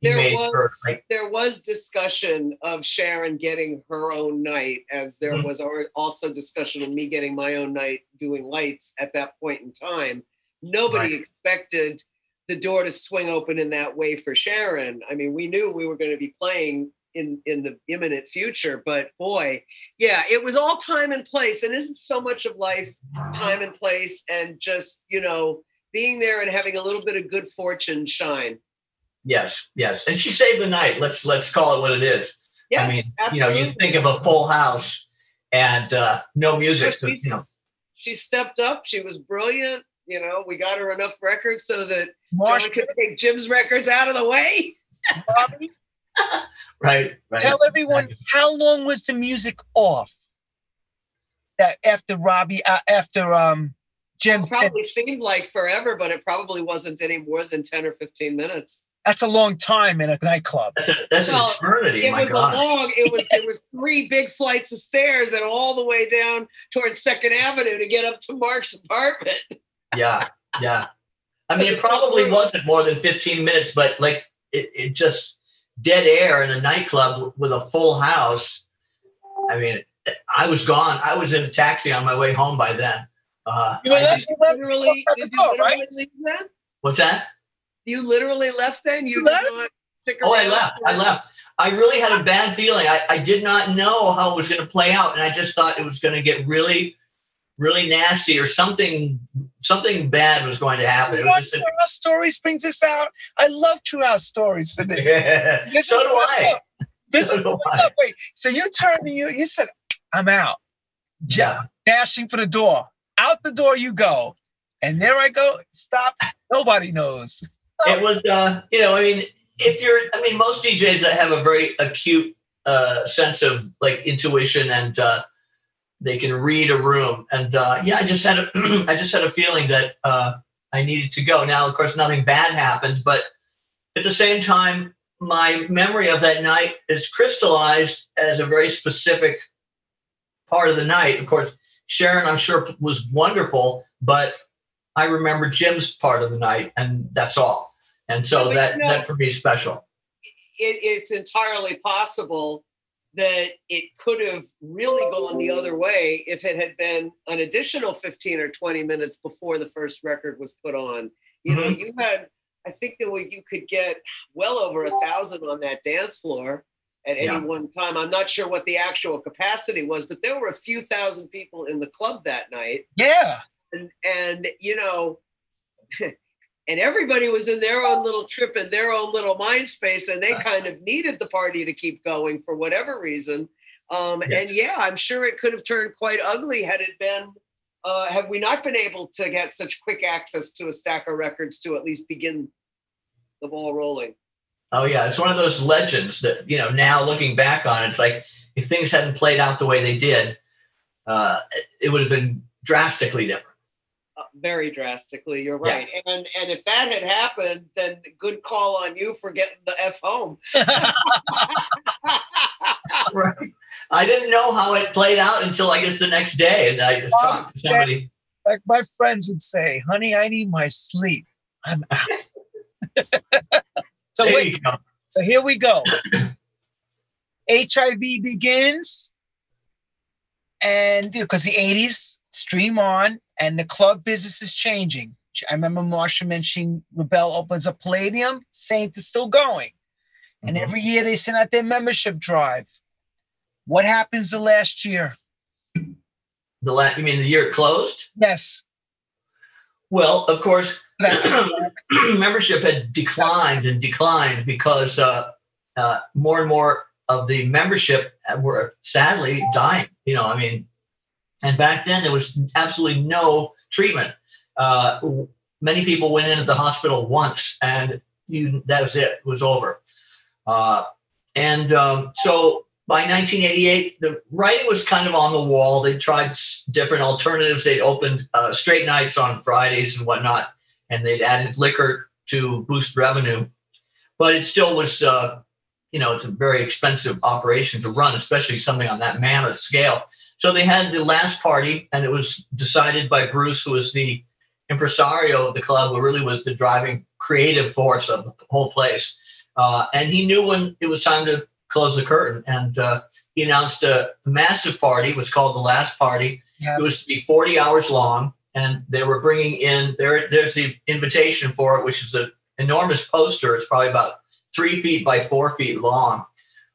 he There made her like there was discussion of Sharon getting her own night, as there Mhm. was also discussion of me getting my own night doing lights at that point in time. Nobody expected the door to swing open in that way for Sharon. I mean, we knew we were going to be playing in in the imminent future, but boy, yeah, it was all time and place. And isn't so much of life time and place and just you know being there and having a little bit of good fortune shine. yes, yes. And she saved the night. Let's let's call it what it is. Yes, I mean, absolutely. you know, you think of a full house and uh, no music. But To, you know, she stepped up. She was brilliant. You know, we got her enough records so that Marsh, John could take Jim's records out of the way. Bobby, right, right. tell everyone how long was the music off? That after Robbie, uh, after um Jim, Probably seemed like forever, but it probably wasn't any more than 10 or 15 minutes. that's a long time in a nightclub. That's, a, that's Well, an eternity. It my was God. a long, it was there was three big flights of stairs and all the way down towards Second Avenue to get up to Mark's apartment. Yeah, yeah. I mean, it probably wasn't more than 15 minutes, but like it, it just dead air in a nightclub with a full house. I mean, I was gone. I was in a taxi on my way home by then. Uh, You were I there? literally, did you literally right? leave then? what's that? You literally left then? You You did left? stick Oh, I left. I left. I really had a bad feeling. I, I did not know how it was going to play out, and I just thought it was going to get really, really nasty, or something, something bad was going to happen. It was just True House Stories brings this out. I love True House Stories for this. a, This so do what I. This So is do I I. Wait, so you turned and you you said, "I'm out." Yeah. dashing for the door. Out the door you go, and there I go. Stop. Nobody knows. It was, uh, you know, I mean, if you're, I mean, most DJs that have a very acute uh, sense of like intuition and uh, they can read a room. And uh, yeah, I just had a, I just had a feeling that uh, I needed to go. Now, of course, nothing bad happened, but at the same time, my memory of that night is crystallized as a very specific part of the night. Of course, Sharon, I'm sure, was wonderful, but I remember Jim's part of the night, and that's all. And so But, that you know- that for me is special. it, it's entirely possible that it could have really gone the other way if it had been an additional 15 or 20 minutes before the first record was put on. You know, mm-hmm. you had, I think that you could get well over a thousand on that dance floor at any Yeah. one time. I'm not sure what the actual capacity was, but there were a few thousand people in the club that night. Yeah. And, and you know, and everybody was in their own little trip in their own little mind space and they kind of needed the party to keep going for whatever reason um, Yes. and yeah i'm sure it could have turned quite ugly had it been uh, have we not been able to get such quick access to a stack of records to at least begin the ball rolling Oh yeah, it's one of those legends that you know. Now looking back on it, it's like if things hadn't played out the way they did, uh, it- it would have been drastically different. uh, very drastically you're Yeah. right and and if that had happened then good call on you for getting the f home right. I didn't know how it played out until I guess the next day, and I just Well, talked to somebody. like my friends would say, "Honey, I need my sleep. I'm out." so There wait, so here we go. HIV begins, and because the '80s stream on, and the club business is changing. I remember Marsha mentioning Rubell opens a Palladium. Saint is still going, and Mhm. every year they send out their membership drive. What happens the last year? The last, you mean the year closed? Yes. Well, of course, membership had declined and declined because uh, uh, more and more of the membership were sadly dying. You know, I mean, and back then there was absolutely no treatment. Uh, many people went into the hospital once, and you that was it. It was over. Uh, and um, so by 1988, the writing was kind of on the wall. They tried different alternatives. They opened uh, straight nights on Fridays and whatnot, and they'd added liquor to boost revenue. But it still was, uh, you know, it's a very expensive operation to run, especially something on that mammoth scale. So they had the last party, and it was decided by Bruce, who was the impresario of the club, who really was the driving creative force of the whole place. Uh, and he knew when it was time to close the curtain, and uh, he announced a massive party. Was called the last party. It was to be 40 hours long, and they were bringing in there. There's the invitation for it, which is an enormous poster. It's probably about three feet by four feet long,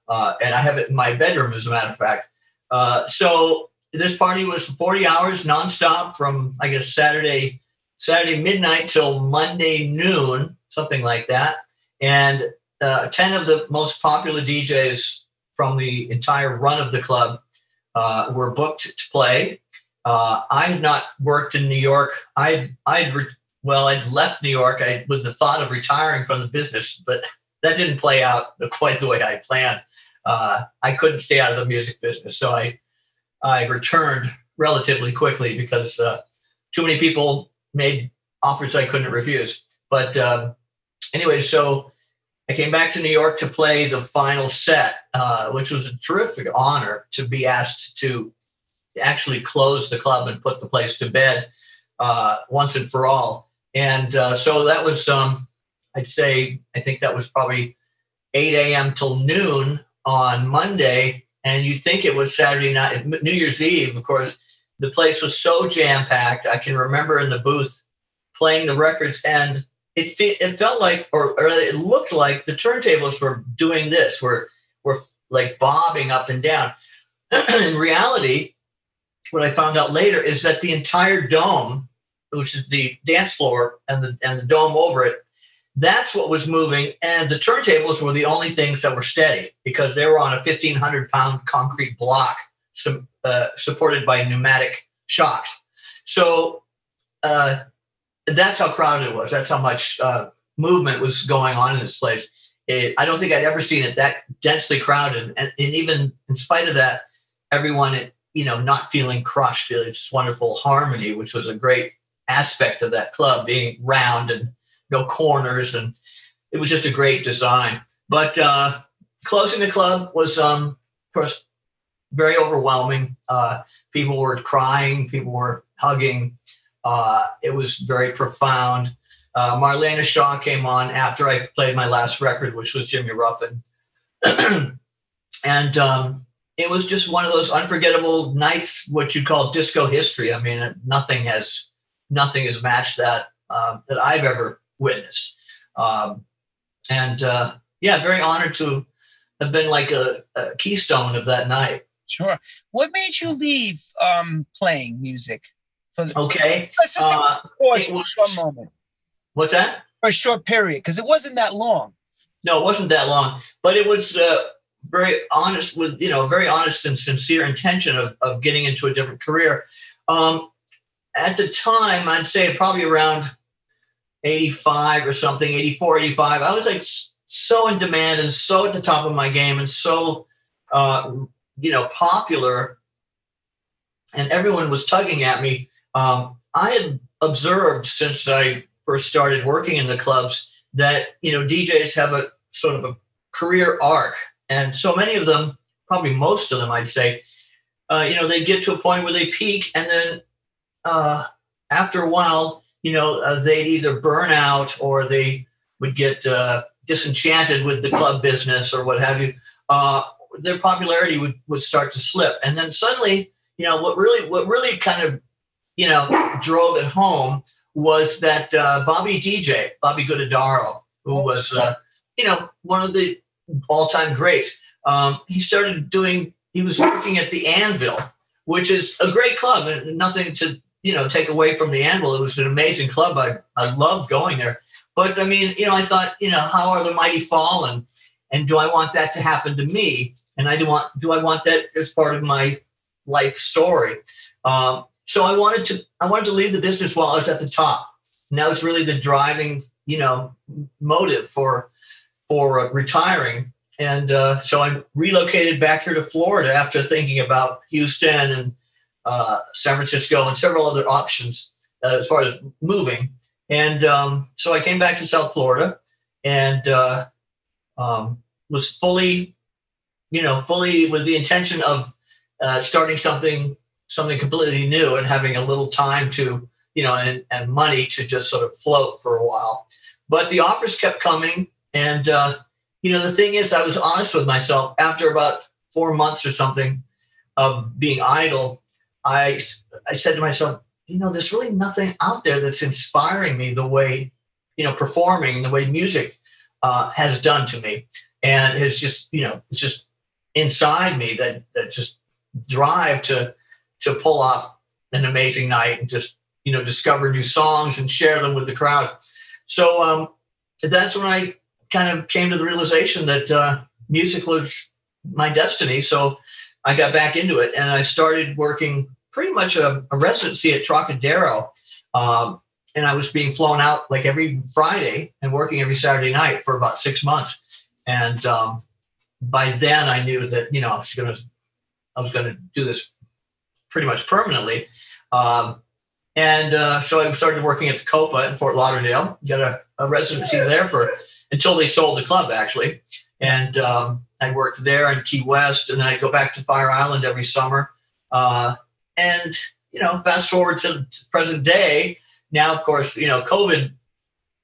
uh, and I have it in my bedroom, as a matter of fact. Uh, so this party was 40 hours nonstop from I guess Saturday Saturday midnight till Monday noon, something like that, and uh, 10 of the most popular DJs from the entire run of the club uh, were booked to play. Uh, I had not worked in New York. I I'd re- well, I'd left New York I, with the thought of retiring from the business, but that didn't play out quite the way I planned. Uh, I couldn't stay out of the music business, so I I returned relatively quickly because uh, too many people made offers I couldn't refuse. But um, anyway, so I came back to New York to play the final set, uh, which was a terrific honor to be asked to actually close the club and put the place to bed uh, once and for all. And uh, so that was, um, I'd say, I think that was probably 8 a.m. till noon on Monday. and you'd think it was Saturday night, New Year's Eve. Of course, the place was so jam packed. I can remember in the booth playing the records, and it it felt like, or, or it looked like, the turntables were doing this, were were like bobbing up and down. in reality, what I found out later is that the entire dome, which is the dance floor and the and the dome over it, that's what was moving. And the turntables were the only things that were steady because they were on a 1,500 pound concrete block uh, supported by pneumatic shocks. So uh, that's how crowded it was. That's how much uh, movement was going on in this place. It, I don't think I'd ever seen it that densely crowded. And, and even in spite of that, everyone, you know, not feeling crushed. It's wonderful harmony, which was a great aspect of that club being round and no corners, and it was just a great design. But uh, closing the club was, um, of course, very overwhelming. Uh, people were crying, people were hugging. Uh, it was very profound. Uh, Marlena Shaw came on after I played my last record, which was Jimmy Ruffin. and um, it was just one of those unforgettable nights, what you call disco history. I mean, nothing has nothing has matched that uh, that I've ever witnessed. Um, and uh, yeah, very honored to have been like a, a, keystone of that night. Sure. What made you leave um, playing music? For the, okay. Let's just uh, pause for a moment. What's that? For a short period, because it wasn't that long. No, it wasn't that long, but it was uh, very honest with you know very honest and sincere intention of, of getting into a different career. Um, at the time, I'd say probably around 85 or something, 84, 85. I was like so in demand and so at the top of my game and so, uh, you know, popular. And everyone was tugging at me. Um, I had observed since I first started working in the clubs that, you know, DJs have a sort of a career arc. And so many of them, probably most of them, I'd say, uh, you know, they get to a point where they peak and then uh, after a while, you know, uh, they'd either burn out or they would get uh, disenchanted with the club business or what have you. Uh, their popularity would, would start to slip, and then suddenly, you know, what really what really kind of you know drove it home was that uh, Bobby DJ, Bobby Guttadaro, who was you know one of the all time greats. Um, he started doing. He was working at the Anvil, which is a great club, and nothing to you know, take away from the Anvil. It was an amazing club. I, I loved going there. But I mean, you know, I thought, you know, how are the mighty fallen? And do I want that to happen to me? And I do want, do I want that as part of my life story? Um, so I wanted to, I wanted to leave the business while I was at the top. And that was really the driving, you know, motive for, for uh, retiring. And uh, so I relocated back here to Florida after thinking about Houston and uh, San Francisco, and several other options as far as moving. And um, so I came back to South Florida and uh, um, was fully, you know, fully with the intention of uh, starting something, something completely new, and having a little time to, you know, and, and money to just sort of float for a while. But the offers kept coming, and uh, you know, the thing is, I was honest with myself after about four months or something of being idle I, I said to myself, you know, there's really nothing out there that's inspiring me the way, you know, performing the way music uh, has done to me. And it's just, you know, it's just inside me that, that just drive to, to pull off an amazing night and just, you know, discover new songs and share them with the crowd. So um, that's when I kind of came to the realization that uh, music was my destiny. So I got back into it and I started working pretty much a, a residency at Trocadero. Um, and I was being flown out like every Friday and working every Saturday night for about six months. And um, by then I knew that, you know, I was going to, I was going to do this pretty much permanently. Um, and uh, so I started working at the Copa in Fort Lauderdale, got a, a residency there for until they sold the club actually. And um, I worked there in Key West and then I'd go back to Fire Island every summer. Uh, and, you know, fast forward to present day, now, of course, you know, COVID,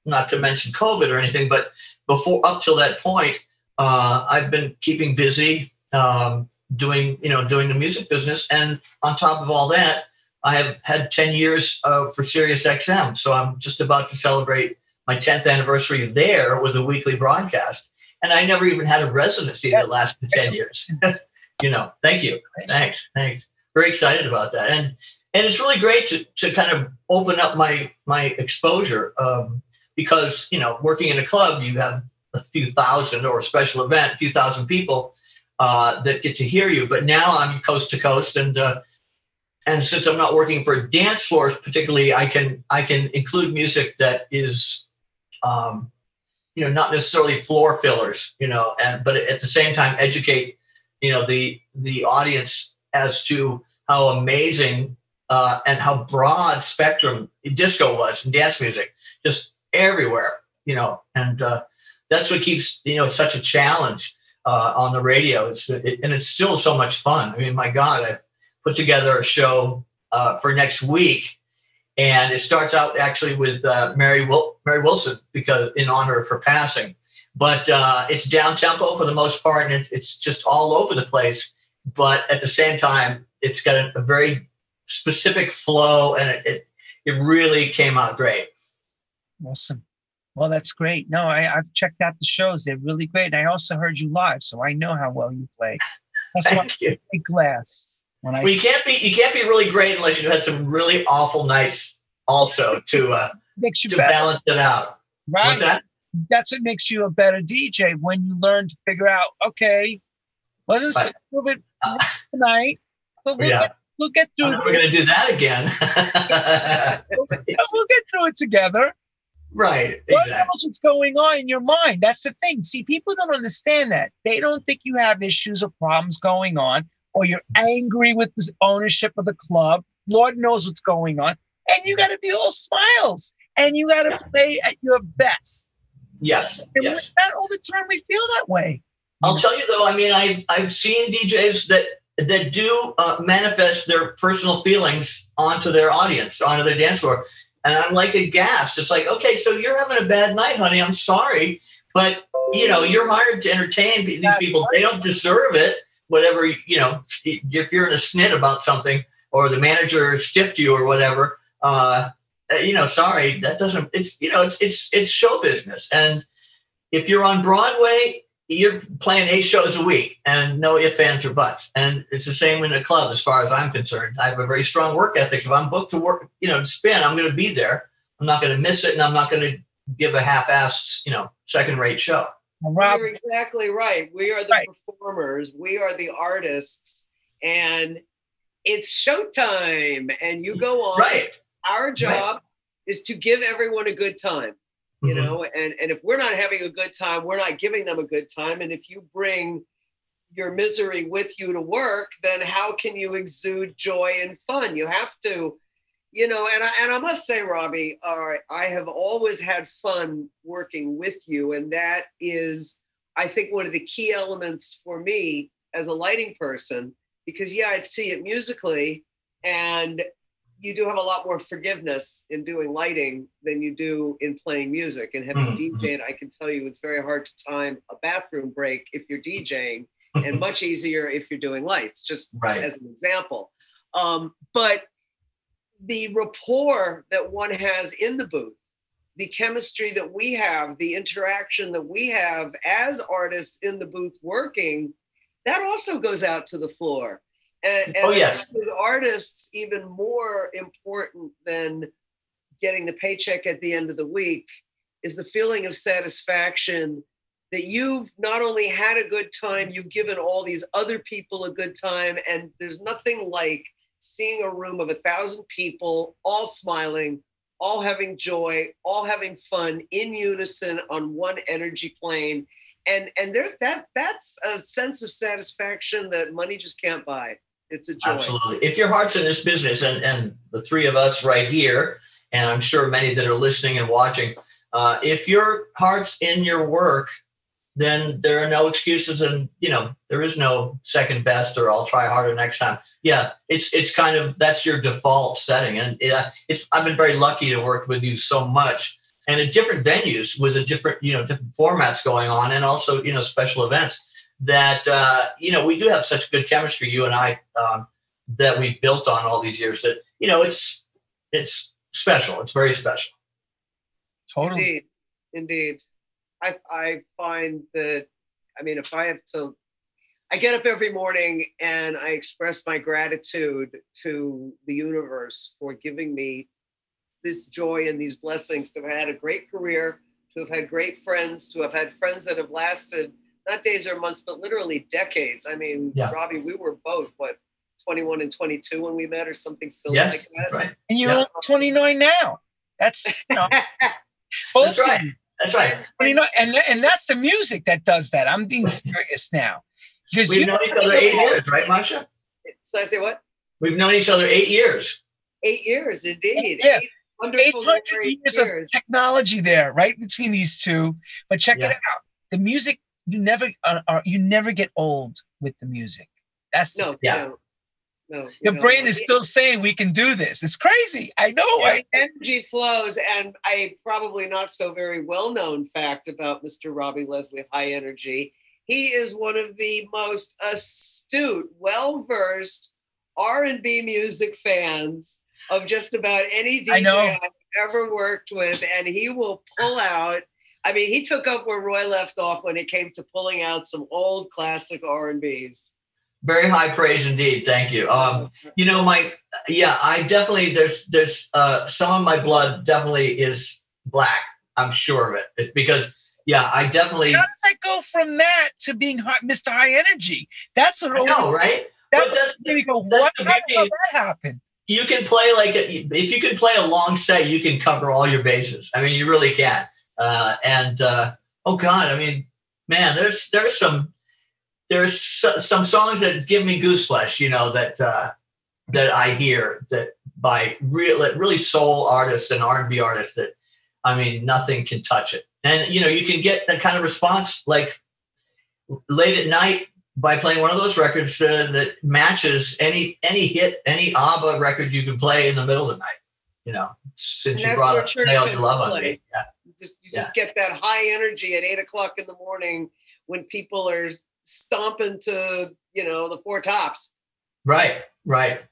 not to mention COVID or anything, but before up till that point, uh, I've been keeping busy, um, doing you know doing the music business, and on top of all that, I have had ten years uh, for Sirius XM. So I'm just about to celebrate my 10th anniversary there was a weekly broadcast, and I never even had a residency that lasted ten years. you know, thank you, thanks, thanks. Very excited about that, and and it's really great to to kind of open up my my exposure um, because you know working in a club you have a few thousand or a special event a few thousand people uh, that get to hear you. But now i'm coast to coast and uh, and since i'm not working for dance floors particularly i can i can include music that is um, you know not necessarily floor fillers you know and but at the same time educate you know the the audience as to how amazing uh, and how broad spectrum disco was and dance music, just everywhere, you know, and uh, that's what keeps you know such a challenge uh, on the radio. It's it, and it's still so much fun. I mean, my God, I put together a show uh, for next week, and it starts out actually with uh, Mary Wil- Mary Wilson because in honor of her passing. But uh, it's down tempo for the most part, and it's just all over the place. But at the same time, it's got a, a very specific flow, and it, it, it really came out great. Awesome. Well, that's great. No, I, have checked out the shows; they're really great. And I also heard you live, so I know how well you play. That's Thank why you. glass. When I well, you can't be you can't be really great unless you've had some really awful nights also to uh, makes you to better. balance it out. Right. That? That's what makes you a better DJ when you learn to figure out. Okay, wasn't a little bit tonight, but we'll yeah. get we'll get through. We're going to do that again. we'll, we'll get through it together. Right. Exactly. What knows what's going on in your mind? That's the thing. See, people don't understand that. They don't think you have issues or problems going on, or you're angry with the ownership of the club. Lord knows what's going on. And you got to be all smiles and you got to play at your best. Yes. And yes. not all the time we feel that way. I'll tell you though, I mean, I've, I've seen DJs that that do uh, manifest their personal feelings onto their audience, onto their dance floor. And I'm like aghast. It's like, okay, so you're having a bad night, honey. I'm sorry, but you know, you're hired to entertain these people. They don't deserve it. Whatever you know, if you're in a snit about something, or the manager stiffed you, or whatever, uh, you know, sorry, that doesn't. It's you know, it's it's it's show business. And if you're on Broadway, you're playing eight shows a week and no ifs, ands, or buts. And it's the same in a club as far as I'm concerned. I have a very strong work ethic. If I'm booked to work, you know, to spin, I'm going to be there. I'm not going to miss it and I'm not going to give a half-assed, you know, second-rate show. Rob, You're exactly right. We are the right. performers. We are the artists. And it's showtime. And you go on. Right. Our job right. is to give everyone a good time you mm-hmm. know and and if we're not having a good time we're not giving them a good time and if you bring your misery with you to work then how can you exude joy and fun you have to you know and i and i must say robbie all right i have always had fun working with you and that is i think one of the key elements for me as a lighting person because yeah i'd see it musically and you do have a lot more forgiveness in doing lighting than you do in playing music and having mm-hmm. DJed. I can tell you it's very hard to time a bathroom break if you're DJing, and much easier if you're doing lights. Just right. as an example, um, but the rapport that one has in the booth, the chemistry that we have, the interaction that we have as artists in the booth working, that also goes out to the floor. And, and oh, yes. with artists, even more important than getting the paycheck at the end of the week is the feeling of satisfaction that you've not only had a good time, you've given all these other people a good time. And there's nothing like seeing a room of a thousand people all smiling, all having joy, all having fun in unison on one energy plane. And and there's that that's a sense of satisfaction that money just can't buy. It's a joy. Absolutely. If your heart's in this business, and, and the three of us right here, and I'm sure many that are listening and watching, uh, if your heart's in your work, then there are no excuses, and you know there is no second best or I'll try harder next time. Yeah, it's it's kind of that's your default setting, and it, it's I've been very lucky to work with you so much, and in different venues with a different you know different formats going on, and also you know special events that uh, you know we do have such good chemistry, you and I, um, that we built on all these years. That you know it's it's special. It's very special. Totally. Indeed, indeed. I I find that I mean, if I have to, I get up every morning and I express my gratitude to the universe for giving me this joy and these blessings to have had a great career, to have had great friends, to have had friends that have lasted not days or months, but literally decades. I mean, Yeah. Robbie, we were both what 21 and 22 when we met, or something silly Yeah, like that. Right. And you're Yeah. 29 now. That's you know, both That's right. of you. That's right. 29, and and that's the music that does that. I'm being serious now. Because We've you known each other eight years, right, Masha? So I say what? We've known each other eight years. Eight years, indeed. Yeah. Eight wonderful 800 great years of technology there, right between these two. But check Yeah. it out. The music, you never are, are you never get old with the music. That's the No, Yeah. no, no. Your no. brain is still saying we can do this. It's crazy. I know. I, energy flows, and a probably not so very well known fact about Mr. Robbie Leslie High Energy. He is one of the most astute, well versed R and B music fans of just about any DJ. I've ever worked with, and he will pull out. I mean, he took up where Roy left off when it came to pulling out some old classic R and B's. Very high praise indeed. Thank you. Um, you know, my yeah, I definitely there's there's uh, some of my blood definitely is black. I'm sure of it. It's because yeah, I definitely how does that go from that to being high, Mr. High Energy? That's what I know, right? That But that's go, that's what? the How did that happen? you can play like a, if you can play a long set, you can cover all your bases. I mean, you really can. Uh, and uh, oh god, I mean, man, there's there's some there's so- some songs that give me goose flesh. You know that uh, that I hear that by real really soul artists and R and B artists that I mean nothing can touch it. And you know you can get that kind of response like late at night by playing one of those records uh, that matches any any hit, any ABBA record you can play in the middle of the night. You know, since you brought up "Nail Your Love on. Me," yeah, You just you just get that high energy at eight o'clock in the morning when people are stomping to you know the four tops. right, right,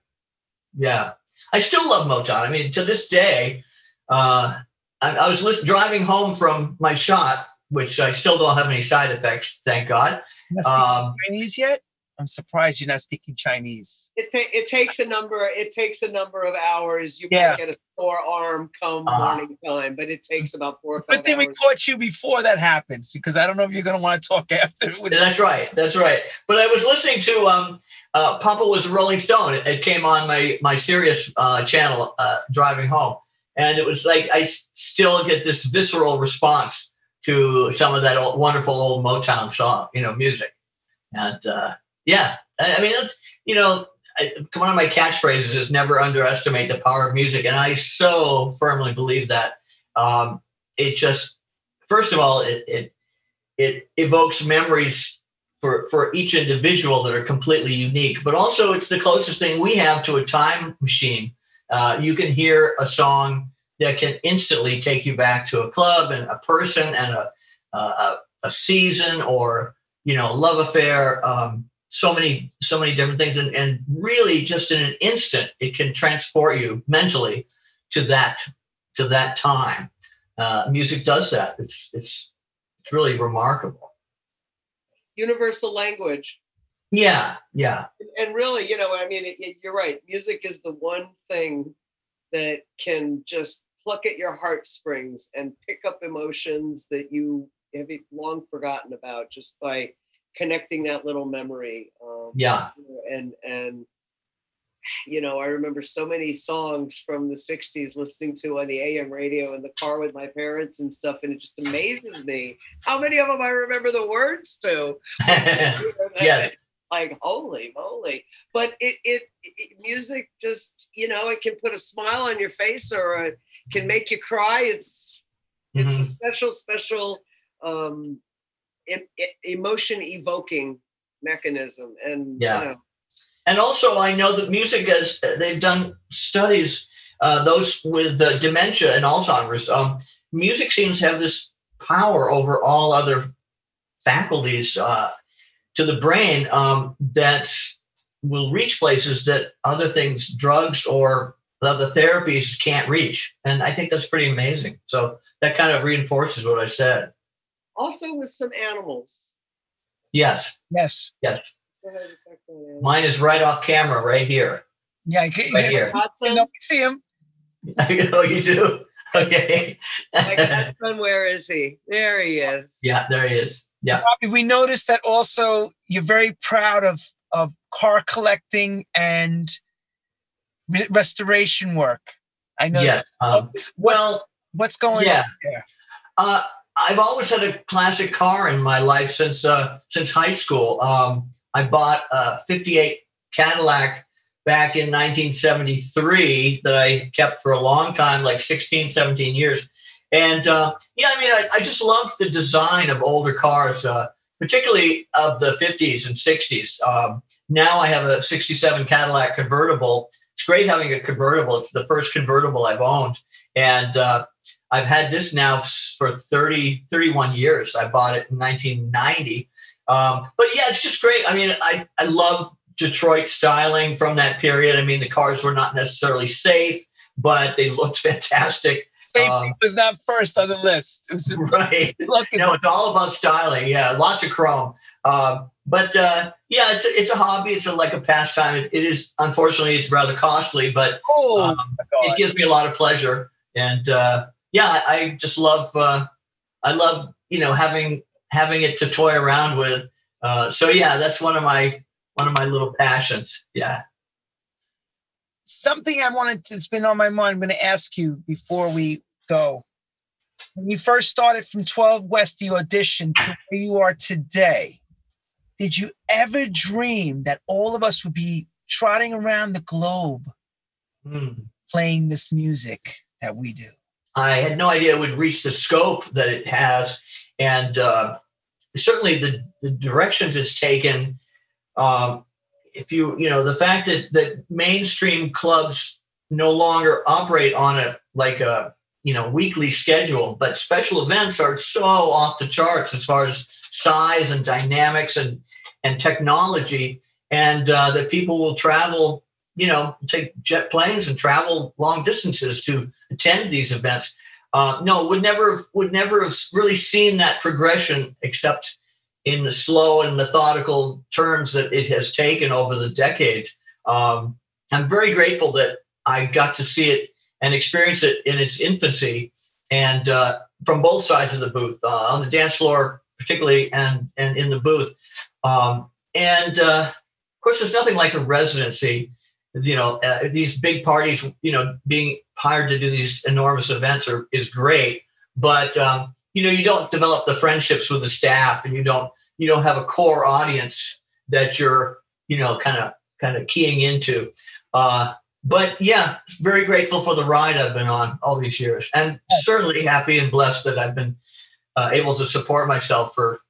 yeah. I still love Motown. I mean, to this day, uh, I, I was list- driving home from my shot, which I still don't have any side effects, thank God. You're not Um, Chinese yet? I'm surprised you're not speaking Chinese. It it takes a number it takes a number of hours. You Yeah. might get a sore arm come Uh-huh. morning time, but it takes about four or five Good thing we caught you before that happens because I don't know if you're going to want to talk after. Yeah, That's right. That's right. But I was listening to um, uh, Papa was a Rolling Stone. It, it came on my my Sirius uh, channel uh, driving home, and it was like I s- still get this visceral response to some of that old, wonderful old Motown song, you know, music. And uh, yeah, I, I mean, it's, you know, I, one of my catchphrases is never underestimate the power of music, and I so firmly believe that. Um, it just, first of all, it it it evokes memories for, for each individual that are completely unique, but also it's the closest thing we have to a time machine. Uh, you can hear a song that can instantly take you back to a club and a person and a, a, a season or, you know, love affair. Um, so many, so many different things. And, and really just in an instant, it can transport you mentally to that, to that time. Uh, music does that. It's, it's, it's really remarkable. Universal language. Yeah, yeah, and really, you know, I mean, it, it- you're right. Music is the one thing that can just pluck at your heartstrings and pick up emotions that you have long forgotten about just by connecting that little memory. Um, yeah. and and you know, I remember so many songs from the '60s listening to on the AM radio in the car with my parents and stuff, and it just amazes me how many of them I remember the words to Yes. like holy moly but it, it it music just you know it can put a smile on your face or it can make you cry it's it's a Mhm. special special um emotion evoking mechanism and Yeah. you know, And also, I know that music has, they've done studies, uh, those with uh, dementia and Alzheimer's. Um, music seems to have this power over all other faculties uh, to the brain um, that will reach places that other things, drugs or other therapies can't reach. And I think that's pretty amazing. So that kind of reinforces what I said. Also with some animals. Yes. Yes. Yes. Mine is right off camera, right here. Yeah, I can, right here. You know, see him. oh, you do. Okay. My where is he? There he is. Yeah, there he is. Yeah. Bobby, we noticed that also you're very proud of of car collecting and re- restoration work. I know. Yeah. Um, well, what's going yeah. on there? Uh, I've always had a classic car in my life since uh, since high school. Um, I bought a '58 Cadillac back in 1973 that I kept for a long time, like 16, 17 years. And uh, yeah, I mean, I, I just loved the design of older cars, uh, particularly of the 50s and 60s. Um, now I have a 67 Cadillac convertible. It's great having a convertible. It's the first convertible I've owned. And uh, I've had this now for 30, 31 years. I bought it in 1990. Um, but yeah, it's just great. I mean, I, I love Detroit styling from that period. I mean, the cars were not necessarily safe, but they looked fantastic. Safety um, was not first on the list. It was right. no, it's all about styling. Yeah, lots of chrome. Um, but uh, yeah, it's a, it's a hobby. It's a, like a pastime. It, it is unfortunately it's rather costly, but oh, um, it gives me a lot of pleasure. And uh, yeah, I, I, just love uh, I love you know having having it to toy around with. Uh, so yeah, that's one of my one of my little passions. Yeah. Something I wanted to spin on my mind. I'm going to ask you before we go. When you first started from 12 West, the audition to where you are today, did you ever dream that all of us would be trotting around the globe mm. playing this music that we do? I had no idea it would reach the scope that it has. And uh, certainly the, the directions it's taken um, if you, you know, the fact that, that mainstream clubs no longer operate on a like a, you know, weekly schedule, but special events are so off the charts as far as size and dynamics and, and technology, and uh, that people will travel, you know, take jet planes and travel long distances to attend these events. Uh, no, would never would never have really seen that progression except in the slow and methodical turns that it has taken over the decades. Um, I'm very grateful that I got to see it and experience it in its infancy and uh, from both sides of the booth, uh, on the dance floor, particularly, and, and in the booth. Um, and uh, of course, there's nothing like a residency. You know, uh, these big parties, you know, being hired to do these enormous events are, is great. But um, you know you don't develop the friendships with the staff and you don't you don't have a core audience that you're you know kind of kind of keying into. Uh, but yeah very grateful for the ride i've been on all these years and certainly happy and blessed that i've been uh, able to support myself for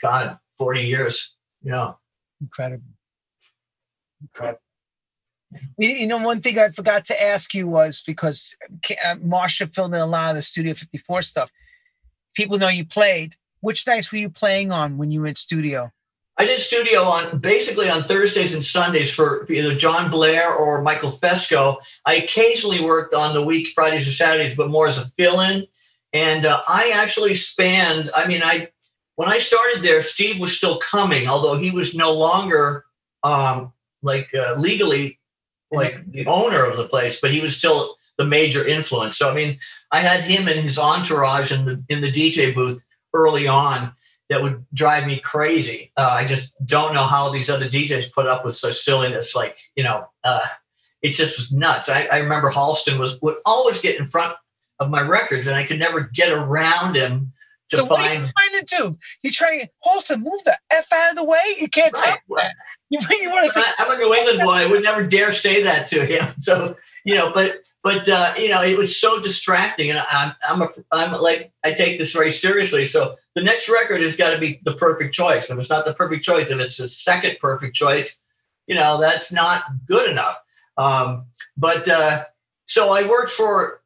god 40 years you know. Incredible. Incredible you know, one thing I forgot to ask you was because uh, Marsha filmed in a lot of the Studio 54 stuff people know you played. Which nights were you playing on when you were in studio? I did studio on basically on Thursdays and Sundays for either John Blair or Michael Fesco. I occasionally worked on the week Fridays or Saturdays, but more as a fill-in. And uh, I actually spanned. I mean, I when I started there, Steve was still coming, although he was no longer um, like uh, legally like the owner of the place, but he was still the major influence. So I mean, I had him and his entourage in the in the DJ booth early on that would drive me crazy. Uh, I just don't know how these other DJs put up with such silliness. Like you know, uh, it just was nuts. I, I remember Halston was would always get in front of my records, and I could never get around him to so find. What are you trying to do? You trying Halston move the f out of the way? You can't right. that. You, you want to say? I'm a New England boy. I would never dare say that to him. So you know, but but uh, you know, it was so distracting, and I'm I'm a, I'm like I take this very seriously. So the next record has got to be the perfect choice. If it's not the perfect choice, if it's the second perfect choice, you know, that's not good enough. Um, but uh, so I worked for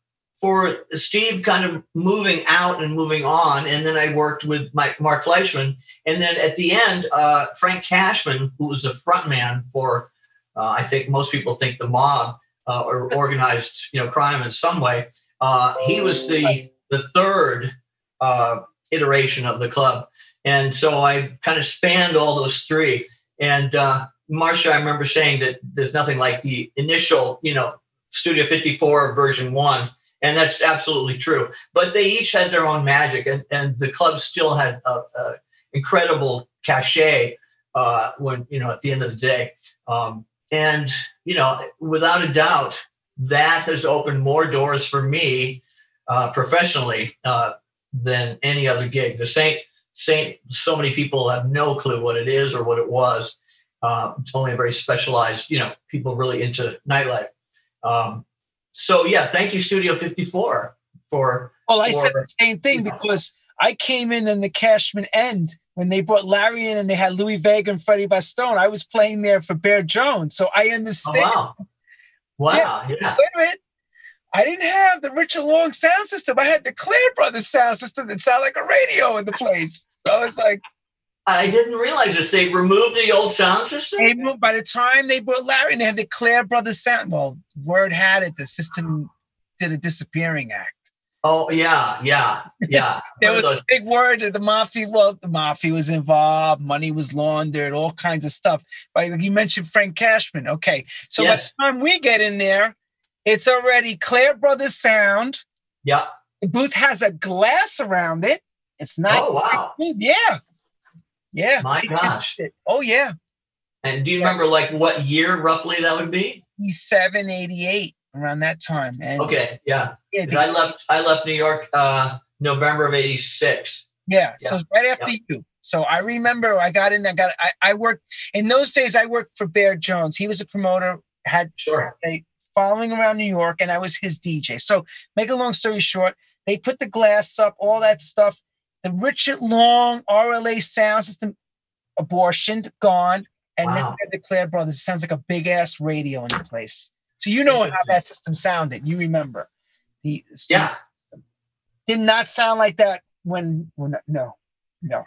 for Steve kind of moving out and moving on. And then I worked with my, Mark Fleischman. And then at the end, uh, Frank Cashman, who was the front man for, uh, I think most people think the mob uh, or organized, you know, crime in some way. Uh, he was the the third uh, iteration of the club, and so I kind of spanned all those three. And uh, Marcia, I remember saying that there's nothing like the initial, you know, Studio 54 version one and that's absolutely true. But they each had their own magic, and, and the club still had a, a incredible cachet uh, when you know at the end of the day. Um, and you know, without a doubt, that has opened more doors for me uh, professionally uh, than any other gig. The Saint Saint, so many people have no clue what it is or what it was. Uh, it's only a very specialized, you know, people really into nightlife. Um, so yeah, thank you, Studio 54, for. Well, I for, said the same thing because I came in in the Cashman end when they brought Larry in and they had Louie Vega and Freddie Bastone. I was playing there for Baird Jones, so I understand. Oh, wow, wow, yeah. yeah. Wait a minute. I didn't have the Richard Long sound system. I had the Clair Brothers sound system that sounded like a radio in the place. So I was like, I didn't realize this. They removed the old sound system. They moved, by the time they brought Larry, and they had the Clair Brothers sound. Well, word had it the system did a disappearing act. Oh yeah, yeah, yeah. there was a big word that the mafia. Well, the mafia was involved. Money was laundered. All kinds of stuff. Like you mentioned, Frank Cashman. Okay, so yes. by the time we get in there, it's already Clair Brothers sound. Yeah. The booth has a glass around it. It's not. Oh wow. Yeah. Yeah. My gosh. Oh yeah. And do you yeah. remember like what year roughly that would be? 87, 88, around that time. And okay, yeah. yeah the, I left I left New York uh November of 86. Yeah, yeah. so right after yeah. you. So I remember I got in, I got I, I worked in those days, I worked for Baird Jones. He was a promoter, had sure. a following around New York, and I was his DJ. So make a long story short, they put the glass up, all that stuff the Richard Long RLA sound system abortioned, gone, and wow. then the Clair Brothers. It sounds like a big ass radio in the place. So you know how that system sounded. You remember the yeah did not sound like that when when no no.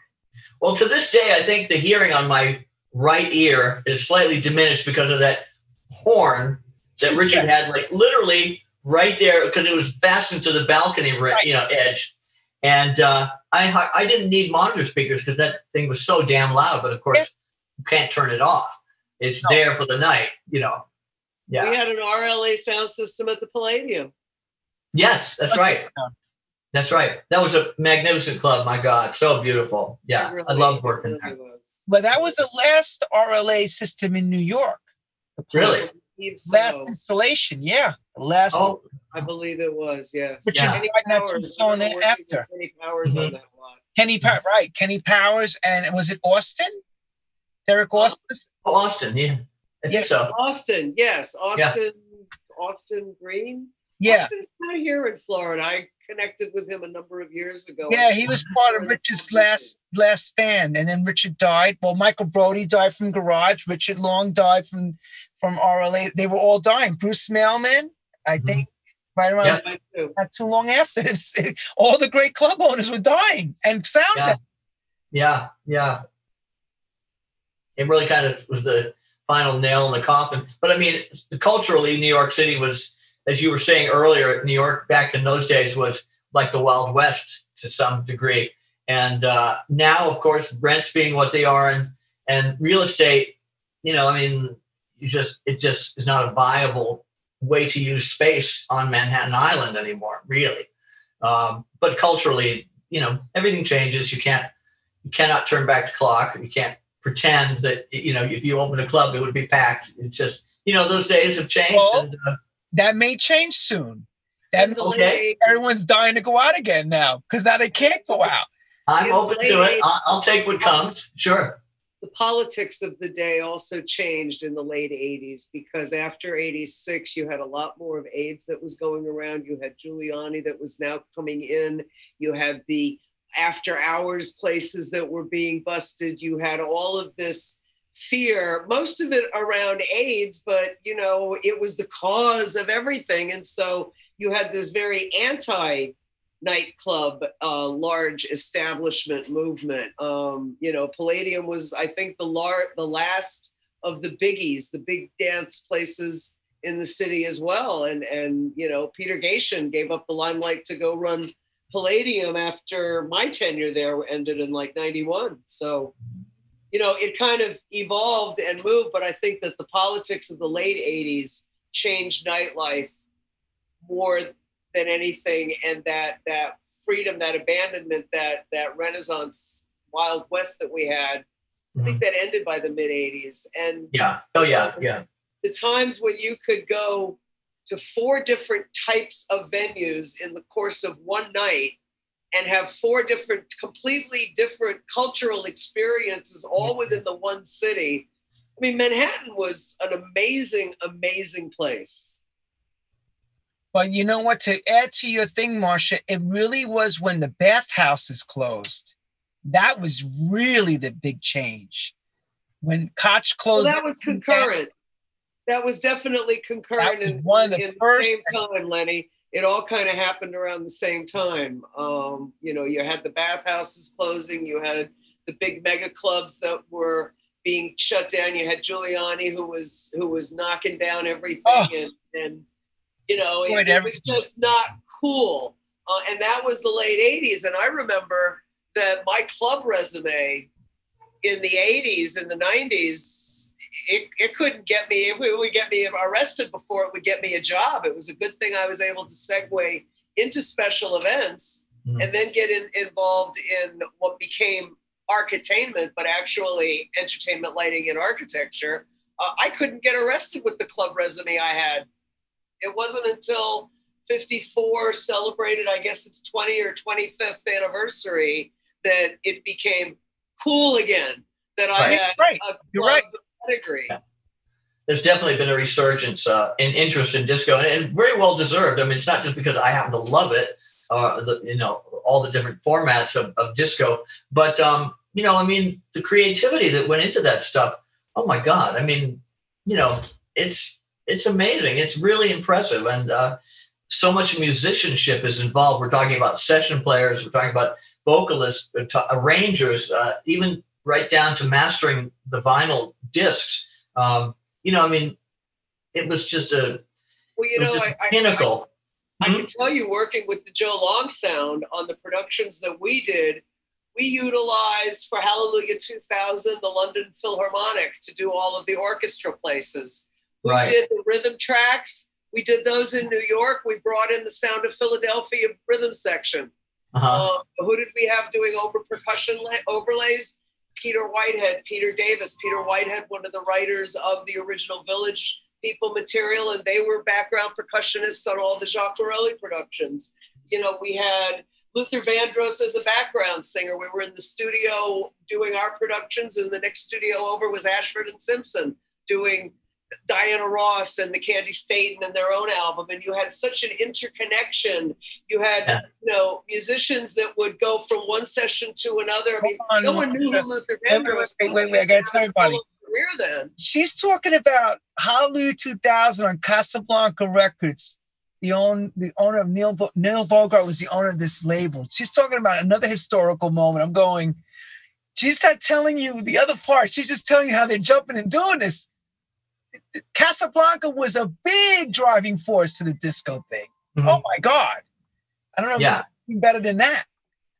Well, to this day, I think the hearing on my right ear is slightly diminished because of that horn that Richard had, like literally right there, because it was fastened to the balcony, right. you know, edge. And uh, I I didn't need monitor speakers because that thing was so damn loud. But of course, yeah. you can't turn it off. It's no. there for the night, you know. Yeah. We had an RLA sound system at the Palladium. Yes, that's right. That's right. That was a magnificent club. My God, so beautiful. Yeah, really, I love working really there. But that was the last RLA system in New York. Really? Last installation, yeah. Last. Oh, I believe it was, yes. But yeah. Kenny Powers on it after. Kenny Powers mm-hmm. on that one. Kenny Powers, right? Kenny Powers, and was it Austin? Derek Austin. Oh, Austin, yeah. I think so. Austin, yes. Austin, yeah. Austin Green. Yeah. Austin's not here in Florida. I connected with him a number of years ago. Yeah, he was part of Richard's last last stand, and then Richard died. Well, Michael Brody died from Garage. Richard Long died from from RLA. They were all dying. Bruce Mailman, I mm-hmm. think, right around yep. not too long after this. All the great club owners were dying and sound. Yeah. yeah, yeah. It really kind of was the final nail in the coffin. But I mean, culturally, New York City was, as you were saying earlier, New York back in those days was like the Wild West to some degree. And uh, now, of course, rents being what they are and and real estate, you know, I mean, you just it just is not a viable way to use space on Manhattan Island anymore, really. Um, but culturally, you know, everything changes. You can't, you cannot turn back the clock. You can't pretend that you know if you open a club, it would be packed. It's just you know those days have changed. Well, and, uh, that may change soon. That okay. Everyone's dying to go out again now because now they can't go out. I'm open to it. I'll, I'll take what comes. Sure the politics of the day also changed in the late 80s because after 86 you had a lot more of aids that was going around. You had giuliani that was now coming in. You had the after hours places that were being busted. You had all of this fear, most of it around AIDS, but you know, it was the cause of everything. And so you had this very anti nightclub, uh, large establishment movement. Um, you know, Palladium was, I think, the lar- the last of the biggies, the big dance places in the city as well. And and you know, Peter Gatien gave up the limelight to go run Palladium after my tenure there ended in like 91. So, you know, it kind of evolved and moved, but I think that the politics of the late 80s changed nightlife more than anything and that that freedom, that abandonment, that that renaissance wild west that we had, I think mm-hmm. that ended by the mid 80s. And Yeah. Oh yeah. Yeah. the times when you could go to four different types of venues in the course of one night and have four different completely different cultural experiences all mm-hmm. within the one city i mean manhattan was an amazing amazing place But you know what? To add to your thing, Marcia, it really was when the bathhouses closed. That was really the big change. When Koch well, closed, that was concurrent that was definitely concurrent was in, one of the in first- the same time lenny it all kind of happened around the same time um, you know you had the bathhouses closing you had the big mega clubs that were being shut down you had giuliani who was who was knocking down everything Oh. and and you know it, it was just not cool. Uh, and that was the late 80s and i remember that my club resume in the 80s and the 90s it, it couldn't get me it would get me arrested before it would get me a job. It was a good thing i was able to segue into special events Mhm. and then get in, involved in what became architainment but actually entertainment lighting and architecture. Uh, i couldn't get arrested with the club resume i had it wasn't until 54 celebrated i guess it's 20 or 25th anniversary that it became cool again that i Right, had right. a You're club right. pedigree There's definitely been a resurgence uh, in interest in disco, and, and very well deserved. I mean, it's not just because I happen to love it, uh, the, you know, all the different formats of, of disco, but um, you know, I mean, the creativity that went into that stuff. Oh my God! I mean, you know, it's it's amazing. It's really impressive, and uh, so much musicianship is involved. We're talking about session players. We're talking about vocalists, uh, arrangers, uh, even right down to mastering the vinyl discs. Um, you know, I mean, it was just a, well you know I, I, pinnacle. I can tell you, working with the Joe Long Sound on the productions that we did, we utilized for Hallelujah 2000 the London Philharmonic to do all of the orchestra places. We Right. did the rhythm tracks. We did those in New York. We brought in the Sound of Philadelphia rhythm section. Uh-huh. Um, who did we have doing over percussion la- overlays? Peter Whitehead, Peter Davis. Peter Whitehead, one of the writers of the original Village People material, and they were background percussionists on all the Jacques Morali productions. You know, we had Luther Vandross as a background singer. We were in the studio doing our productions, and the next studio over was Ashford and Simpson doing Diana Ross and the Candi Staton and their own album. And you had such an interconnection. You had, Yeah. you know, musicians that would go from one session to another. I mean, on, no one knew who Luther Vandross was. wait, wait, I gotta tell He had a everybody. Career then. She's talking about Hallelujah 2000 on Casablanca Records. The own the owner of Neil Neil Bogart was the owner of this label. She's talking about another historical moment. I'm going. She's not telling you the other part. She's just telling you how they're jumping and doing this. Casablanca was a big driving force to the disco thing. Mhm. Oh my God! I don't know. Yeah. anything better than that.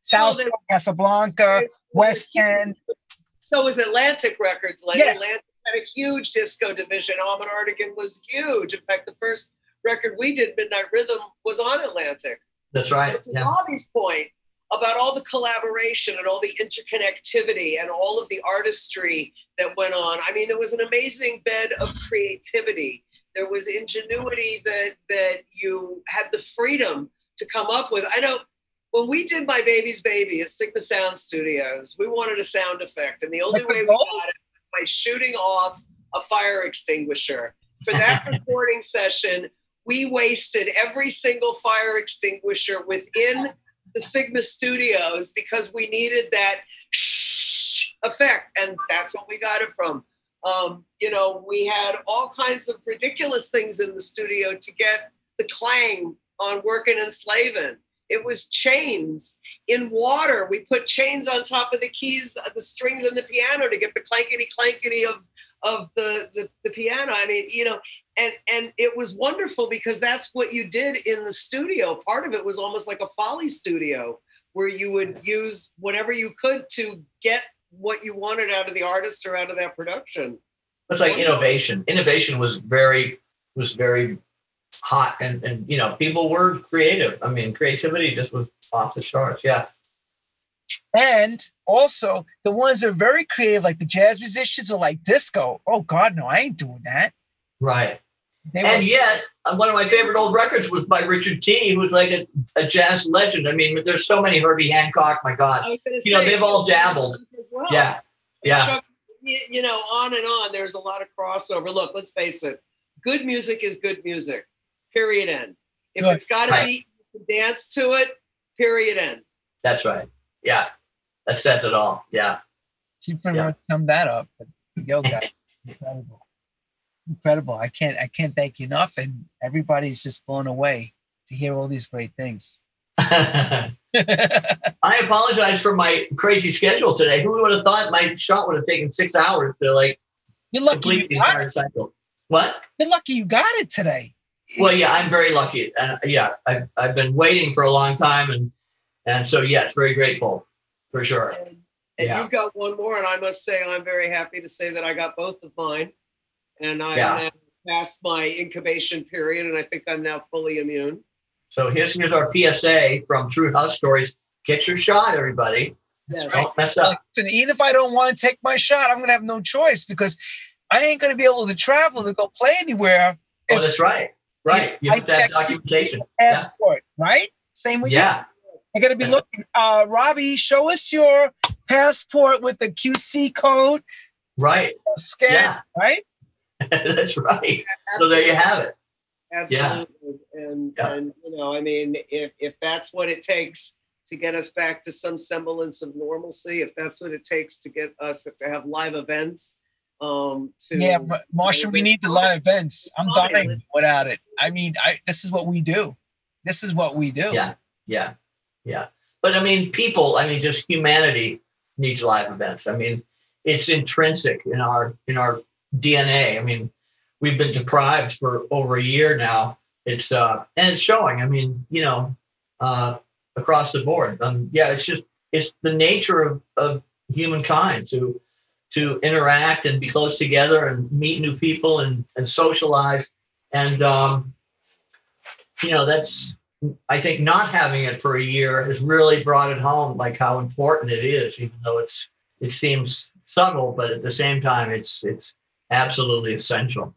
South they- Casablanca, West End. So was Atlantic Records. Like Yeah. Atlantic had a huge disco division. Ahmet Ertegun was huge. In fact, the first record we did, Midnight Rhythm, was on Atlantic. That's right. But to Yeah. Bobby's point about all the collaboration and all the interconnectivity and all of the artistry that went on, I mean, there was an amazing bed of creativity. There was ingenuity that that you had the freedom to come up with. I know when we did My Baby's Baby at Sigma Sound Studios, we wanted a sound effect, and the only way we got it was by shooting off a fire extinguisher. For that recording session, we wasted every single fire extinguisher within the Sigma studios because we needed that shh effect. And that's what we got it from. Um, you know, we had all kinds of ridiculous things in the studio to get the clang on working and slaving. It was chains in water. We put chains on top of the keys, uh, the strings in the piano to get the clankety clankety of of the, the the piano. I mean, you know, and and it was wonderful because that's what you did in the studio. Part of it was almost like a Foley studio where you would use whatever you could to get what you wanted out of the artist or out of that production. It's like innovation. Innovation was very was very hot and and you know people were creative. I mean creativity just was off the charts. Yeah. And also the ones that are very creative, like the jazz musicians are like disco. Oh God, no, I ain't doing that. Right. They and were- yet, uh, one of my favorite old records was by Richard Tee, who's like a, a jazz legend. I mean, there's so many Herbie Hancock. My God, you say, know, they've all dabbled. Well. Yeah, yeah. Chuck, you know, on and on. There's a lot of crossover. Look, let's face it. Good music is good music. Period. End. If good. it's got to right. be dance to it. Period. End. That's right. Yeah, that said it all. Yeah. She pretty yeah. much summed that up. But yo, guys, incredible incredible. I can't I can't thank you enough, and everybody's just blown away to hear all these great things. I apologize for my crazy schedule today. Who would have thought my shot would have taken six hours to like You're lucky complete you the entire cycle? What? You're lucky you got it today. Well, yeah, I'm very lucky, and yeah, I've I've been waiting for a long time, and and so yes, very grateful for sure. And, and yeah. you got one more, and I must say I'm very happy to say that I got both of mine and I yeah. passed my incubation period, and I think I'm now fully immune. So here's here's our PSA from True House Stories: Get your shot, everybody. That's yes. Don't mess up. And even if I don't want to take my shot, I'm going to have no choice because I ain't going to be able to travel to go play anywhere. Oh, that's right. Right. You have to have documentation. Passport, yeah. right? Same with yeah. you. I got to be looking. Uh, Robbie, show us your passport with the QC code. Right. Scan. Yeah. Right. That's right. So there you have it. Absolutely. Yeah. And yeah. and you know, I mean, if if that's what it takes to get us back to some semblance of normalcy, if that's what it takes to get us to have live events, um to Yeah, but Marsha, we need the live events. I'm dying without it. I mean, I this is what we do. This is what we do. Yeah. Yeah. Yeah. But I mean, people, I mean, just humanity needs live events. I mean, it's intrinsic in our in our DNA. I mean, we've been deprived for over a year now. It's uh, and it's showing. I mean, you know, uh, across the board. Um, yeah, it's just it's the nature of, of humankind to to interact and be close together and meet new people and and socialize. And um, you know, that's I think not having it for a year has really brought it home, like how important it is, even though it's it seems subtle, but at the same time, it's it's absolutely essential.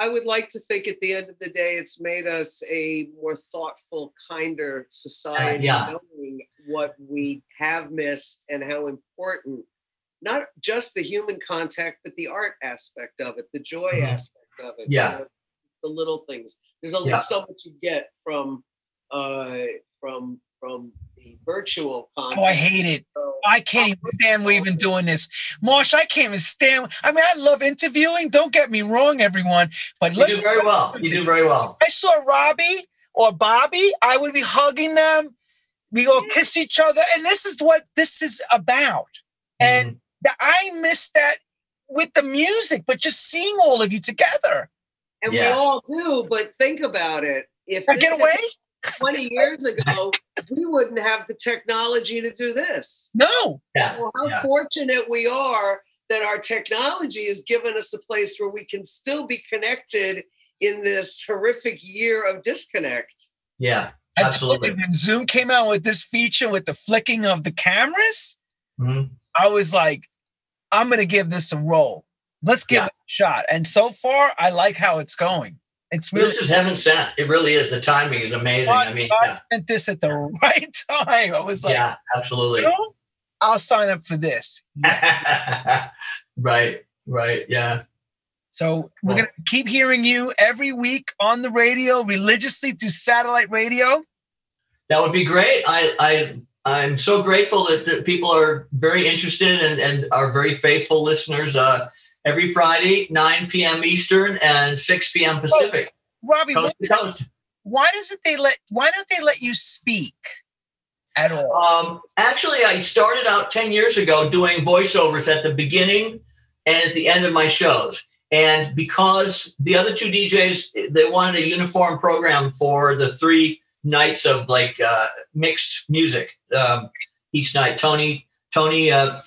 I would like to think at the end of the day, it's made us a more thoughtful, kinder society, uh, yeah. knowing what we have missed and how important not just the human contact, but the art aspect of it, the joy mm-hmm. aspect of it. Yeah. The, the, little things. There's only yeah. so much you get from uh, from from the virtual content. Oh, I hate it. So, I can't even stand we're even doing this. Marsh, I can't even stand. I mean, I love interviewing. Don't get me wrong, everyone. But you do very well. You do very well. I saw Robbie or Bobby, I would be hugging them. We all kiss each other. And this is what this is about. And mm. I miss that with the music, but just seeing all of you together. And yeah. we all do, but think about it. If I get away? 20 years ago, we wouldn't have the technology to do this. No. Yeah. Well, how yeah. fortunate we are that our technology has given us a place where we can still be connected in this horrific year of disconnect. Yeah, absolutely. when Zoom came out with this feature with the flicking of the cameras, mm-hmm. I was like, I'm going to give this a roll. Let's give yeah. it a shot. And so far, I like how it's going. It's really this is heaven sent. It really is. The timing is amazing. God, I mean, God yeah. sent this at the right time. I was like, yeah, absolutely. You know, I'll sign up for this. Yeah. right, right, yeah. So we're gonna keep hearing you every week on the radio, religiously through satellite radio. That would be great. I, I I'm so grateful that, that people are very interested and, and are very faithful listeners. Uh, every Friday, 9 p.m. Eastern and 6 p.m. Pacific. Oh, Robbie, coast why, why doesn't they let why don't they let you speak at all? Um, actually, I started out 10 years ago doing voiceovers at the beginning and at the end of my shows. And because the other two DJs, they wanted a uniform program for the three nights of like uh, mixed music um, each night. Tony, Tony, uh,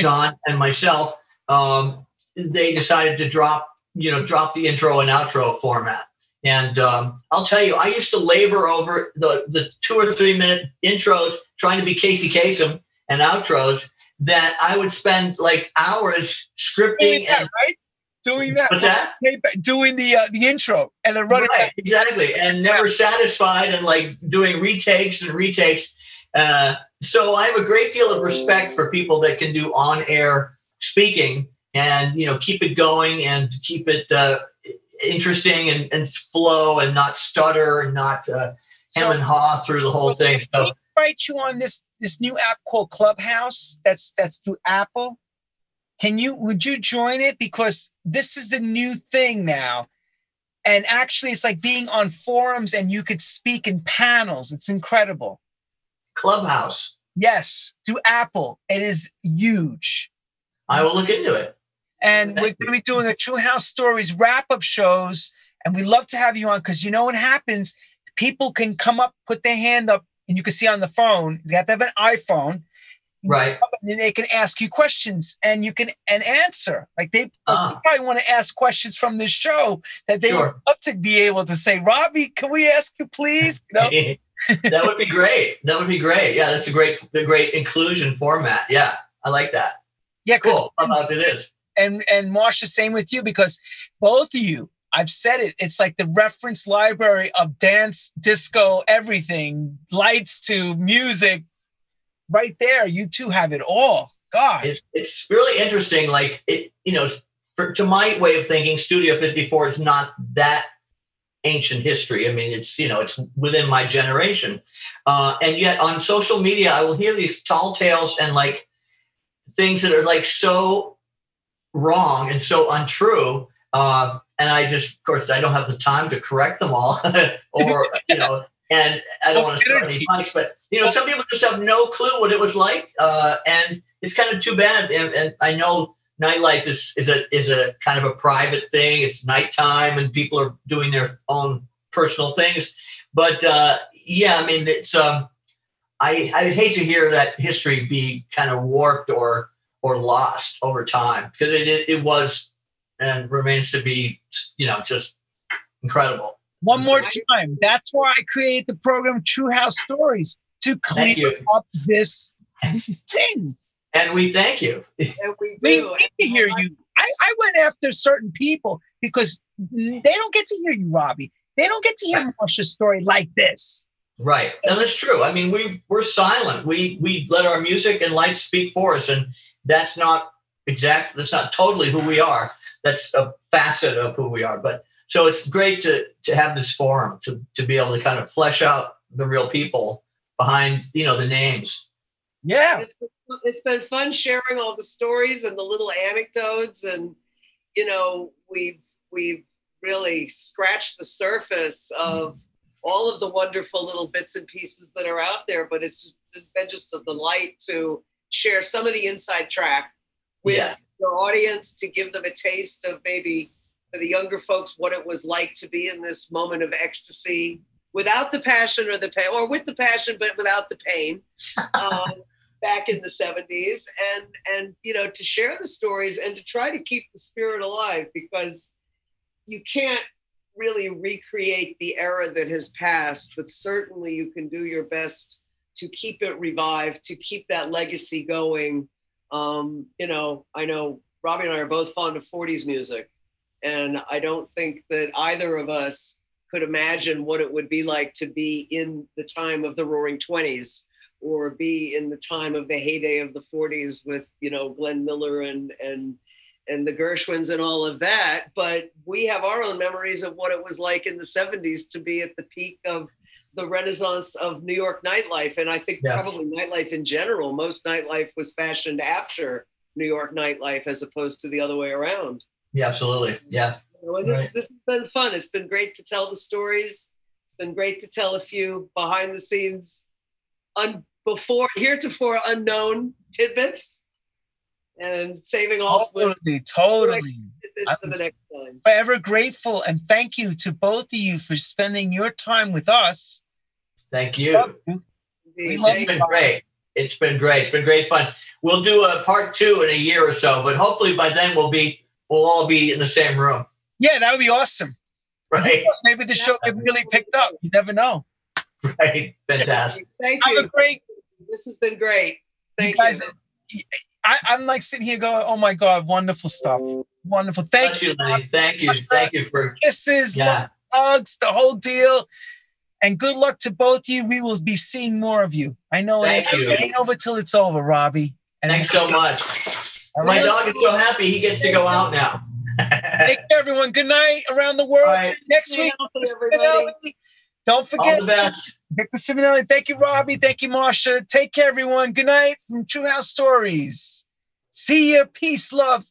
John, and myself. Um, they decided to drop, you know, drop the intro and outro format. And um, I'll tell you, I used to labor over the, the two or three minute intros trying to be Casey Kasem and outros that I would spend like hours scripting yeah, and right? doing that. What's that? Doing the uh, the intro and then running right, exactly, and never yeah. satisfied and like doing retakes and retakes. Uh, so I have a great deal of respect for people that can do on air speaking and you know keep it going and keep it uh, interesting and, and flow and not stutter and not uh, hem so, and haw through the whole thing. So invite you on this this new app called Clubhouse. That's that's through Apple. Can you would you join it because this is the new thing now? And actually, it's like being on forums and you could speak in panels. It's incredible. Clubhouse. Yes, through Apple. It is huge. I will look into it. And we're going to be doing a True House Stories wrap up shows. And we love to have you on because you know what happens? People can come up, put their hand up, and you can see on the phone. You have to have an iPhone, right? And they can ask you questions, and you can and answer. Like they, uh, they probably want to ask questions from this show that they sure. would love to be able to say, "Robbie, can we ask you, please?" You know? that would be great. That would be great. Yeah, that's a great, a great inclusion format. Yeah, I like that. Yeah, because cool. it is. And and Marsha, same with you because both of you I've said it. It's like the reference library of dance, disco, everything, lights to music. Right there, you two have it all. God, it's, really interesting. Like it, you know, for, to my way of thinking, Studio 54 is not that ancient history. I mean, it's you know, it's within my generation, uh, and yet on social media, I will hear these tall tales and like things that are like so wrong and so untrue. Uh, and I just, of course, I don't have the time to correct them all, or you know, and I don't want to start any fights. But you know, some people just have no clue what it was like, uh, and it's kind of too bad. And, and, I know nightlife is is a is a kind of a private thing. It's nighttime, and people are doing their own personal things. But uh, yeah, I mean, it's um, I I would hate to hear that history be kind of warped or or lost over time because it, it, it was and remains to be, you know, just incredible. One more time. That's why I created the program True House Stories to clean up this things. And we thank you. And we do. We need to hear you. I, I went after certain people because they don't get to hear you, Robbie. They don't get to hear right. Marsha's story like this. Right. And that's true. I mean, we we're silent. We we let our music and light speak for us. And that's not exact, that's not totally who we are that's a facet of who we are. But so it's great to to have this forum to to be able to kind of flesh out the real people behind you know the names. Yeah, it's been, it's been fun sharing all the stories and the little anecdotes, and you know we've we've really scratched the surface of all of the wonderful little bits and pieces that are out there. But it's just it's been just a delight to share some of the inside track with yeah the audience to give them a taste of maybe for the younger folks what it was like to be in this moment of ecstasy without the passion or the pain, or with the passion but without the pain. Um, back in the 70s and and you know to share the stories and to try to keep the spirit alive because you can't really recreate the era that has passed but certainly you can do your best to keep it revived to keep that legacy going um, you know, I know Robbie and I are both fond of 40s music, and I don't think that either of us could imagine what it would be like to be in the time of the Roaring Twenties or be in the time of the heyday of the 40s with you know Glenn Miller and and and the Gershwins and all of that. But we have our own memories of what it was like in the 70s to be at the peak of the renaissance of New York nightlife. And I think yeah. probably nightlife in general, most nightlife was fashioned after New York nightlife as opposed to the other way around. Yeah, absolutely. Yeah. You know, this, Right. this has been fun. It's been great to tell the stories. It's been great to tell a few behind the scenes, un, before heretofore unknown tidbits, and saving all with Totally, totally. tidbits for the next time. Forever grateful, and thank you to both of you for spending your time with us. Thank you. Indeed. love It's Thank been great. It's been great. It's been great fun. We'll do a part two in a year or so, but hopefully by then we'll be we'll all be in the same room. Yeah, that would be awesome. Right. Maybe the show could really picked up. You never know. Right. Fantastic. Thank you. Have a you. great This has been great. Thank you guys. you. I, I'm like sitting here going, "Oh my god, wonderful stuff, wonderful." Thank Bless you. you, Thank you. Thank you for Kisses, yeah. hugs, the whole deal. And good luck to both of you. We will be seeing more of you. I know Thank it, you. it ain't over till it's over, Robbie. And Thanks so much. All My dog is so happy he gets to go out now. Take care, everyone. Good night around the world. All right. Next week, healthy. Simonelli. Don't forget, All the best. Pick the Simonelli. Thank you, Robbie. Thank you, Marsha. Take care, everyone. Good night from True House Stories. See you. Peace, love.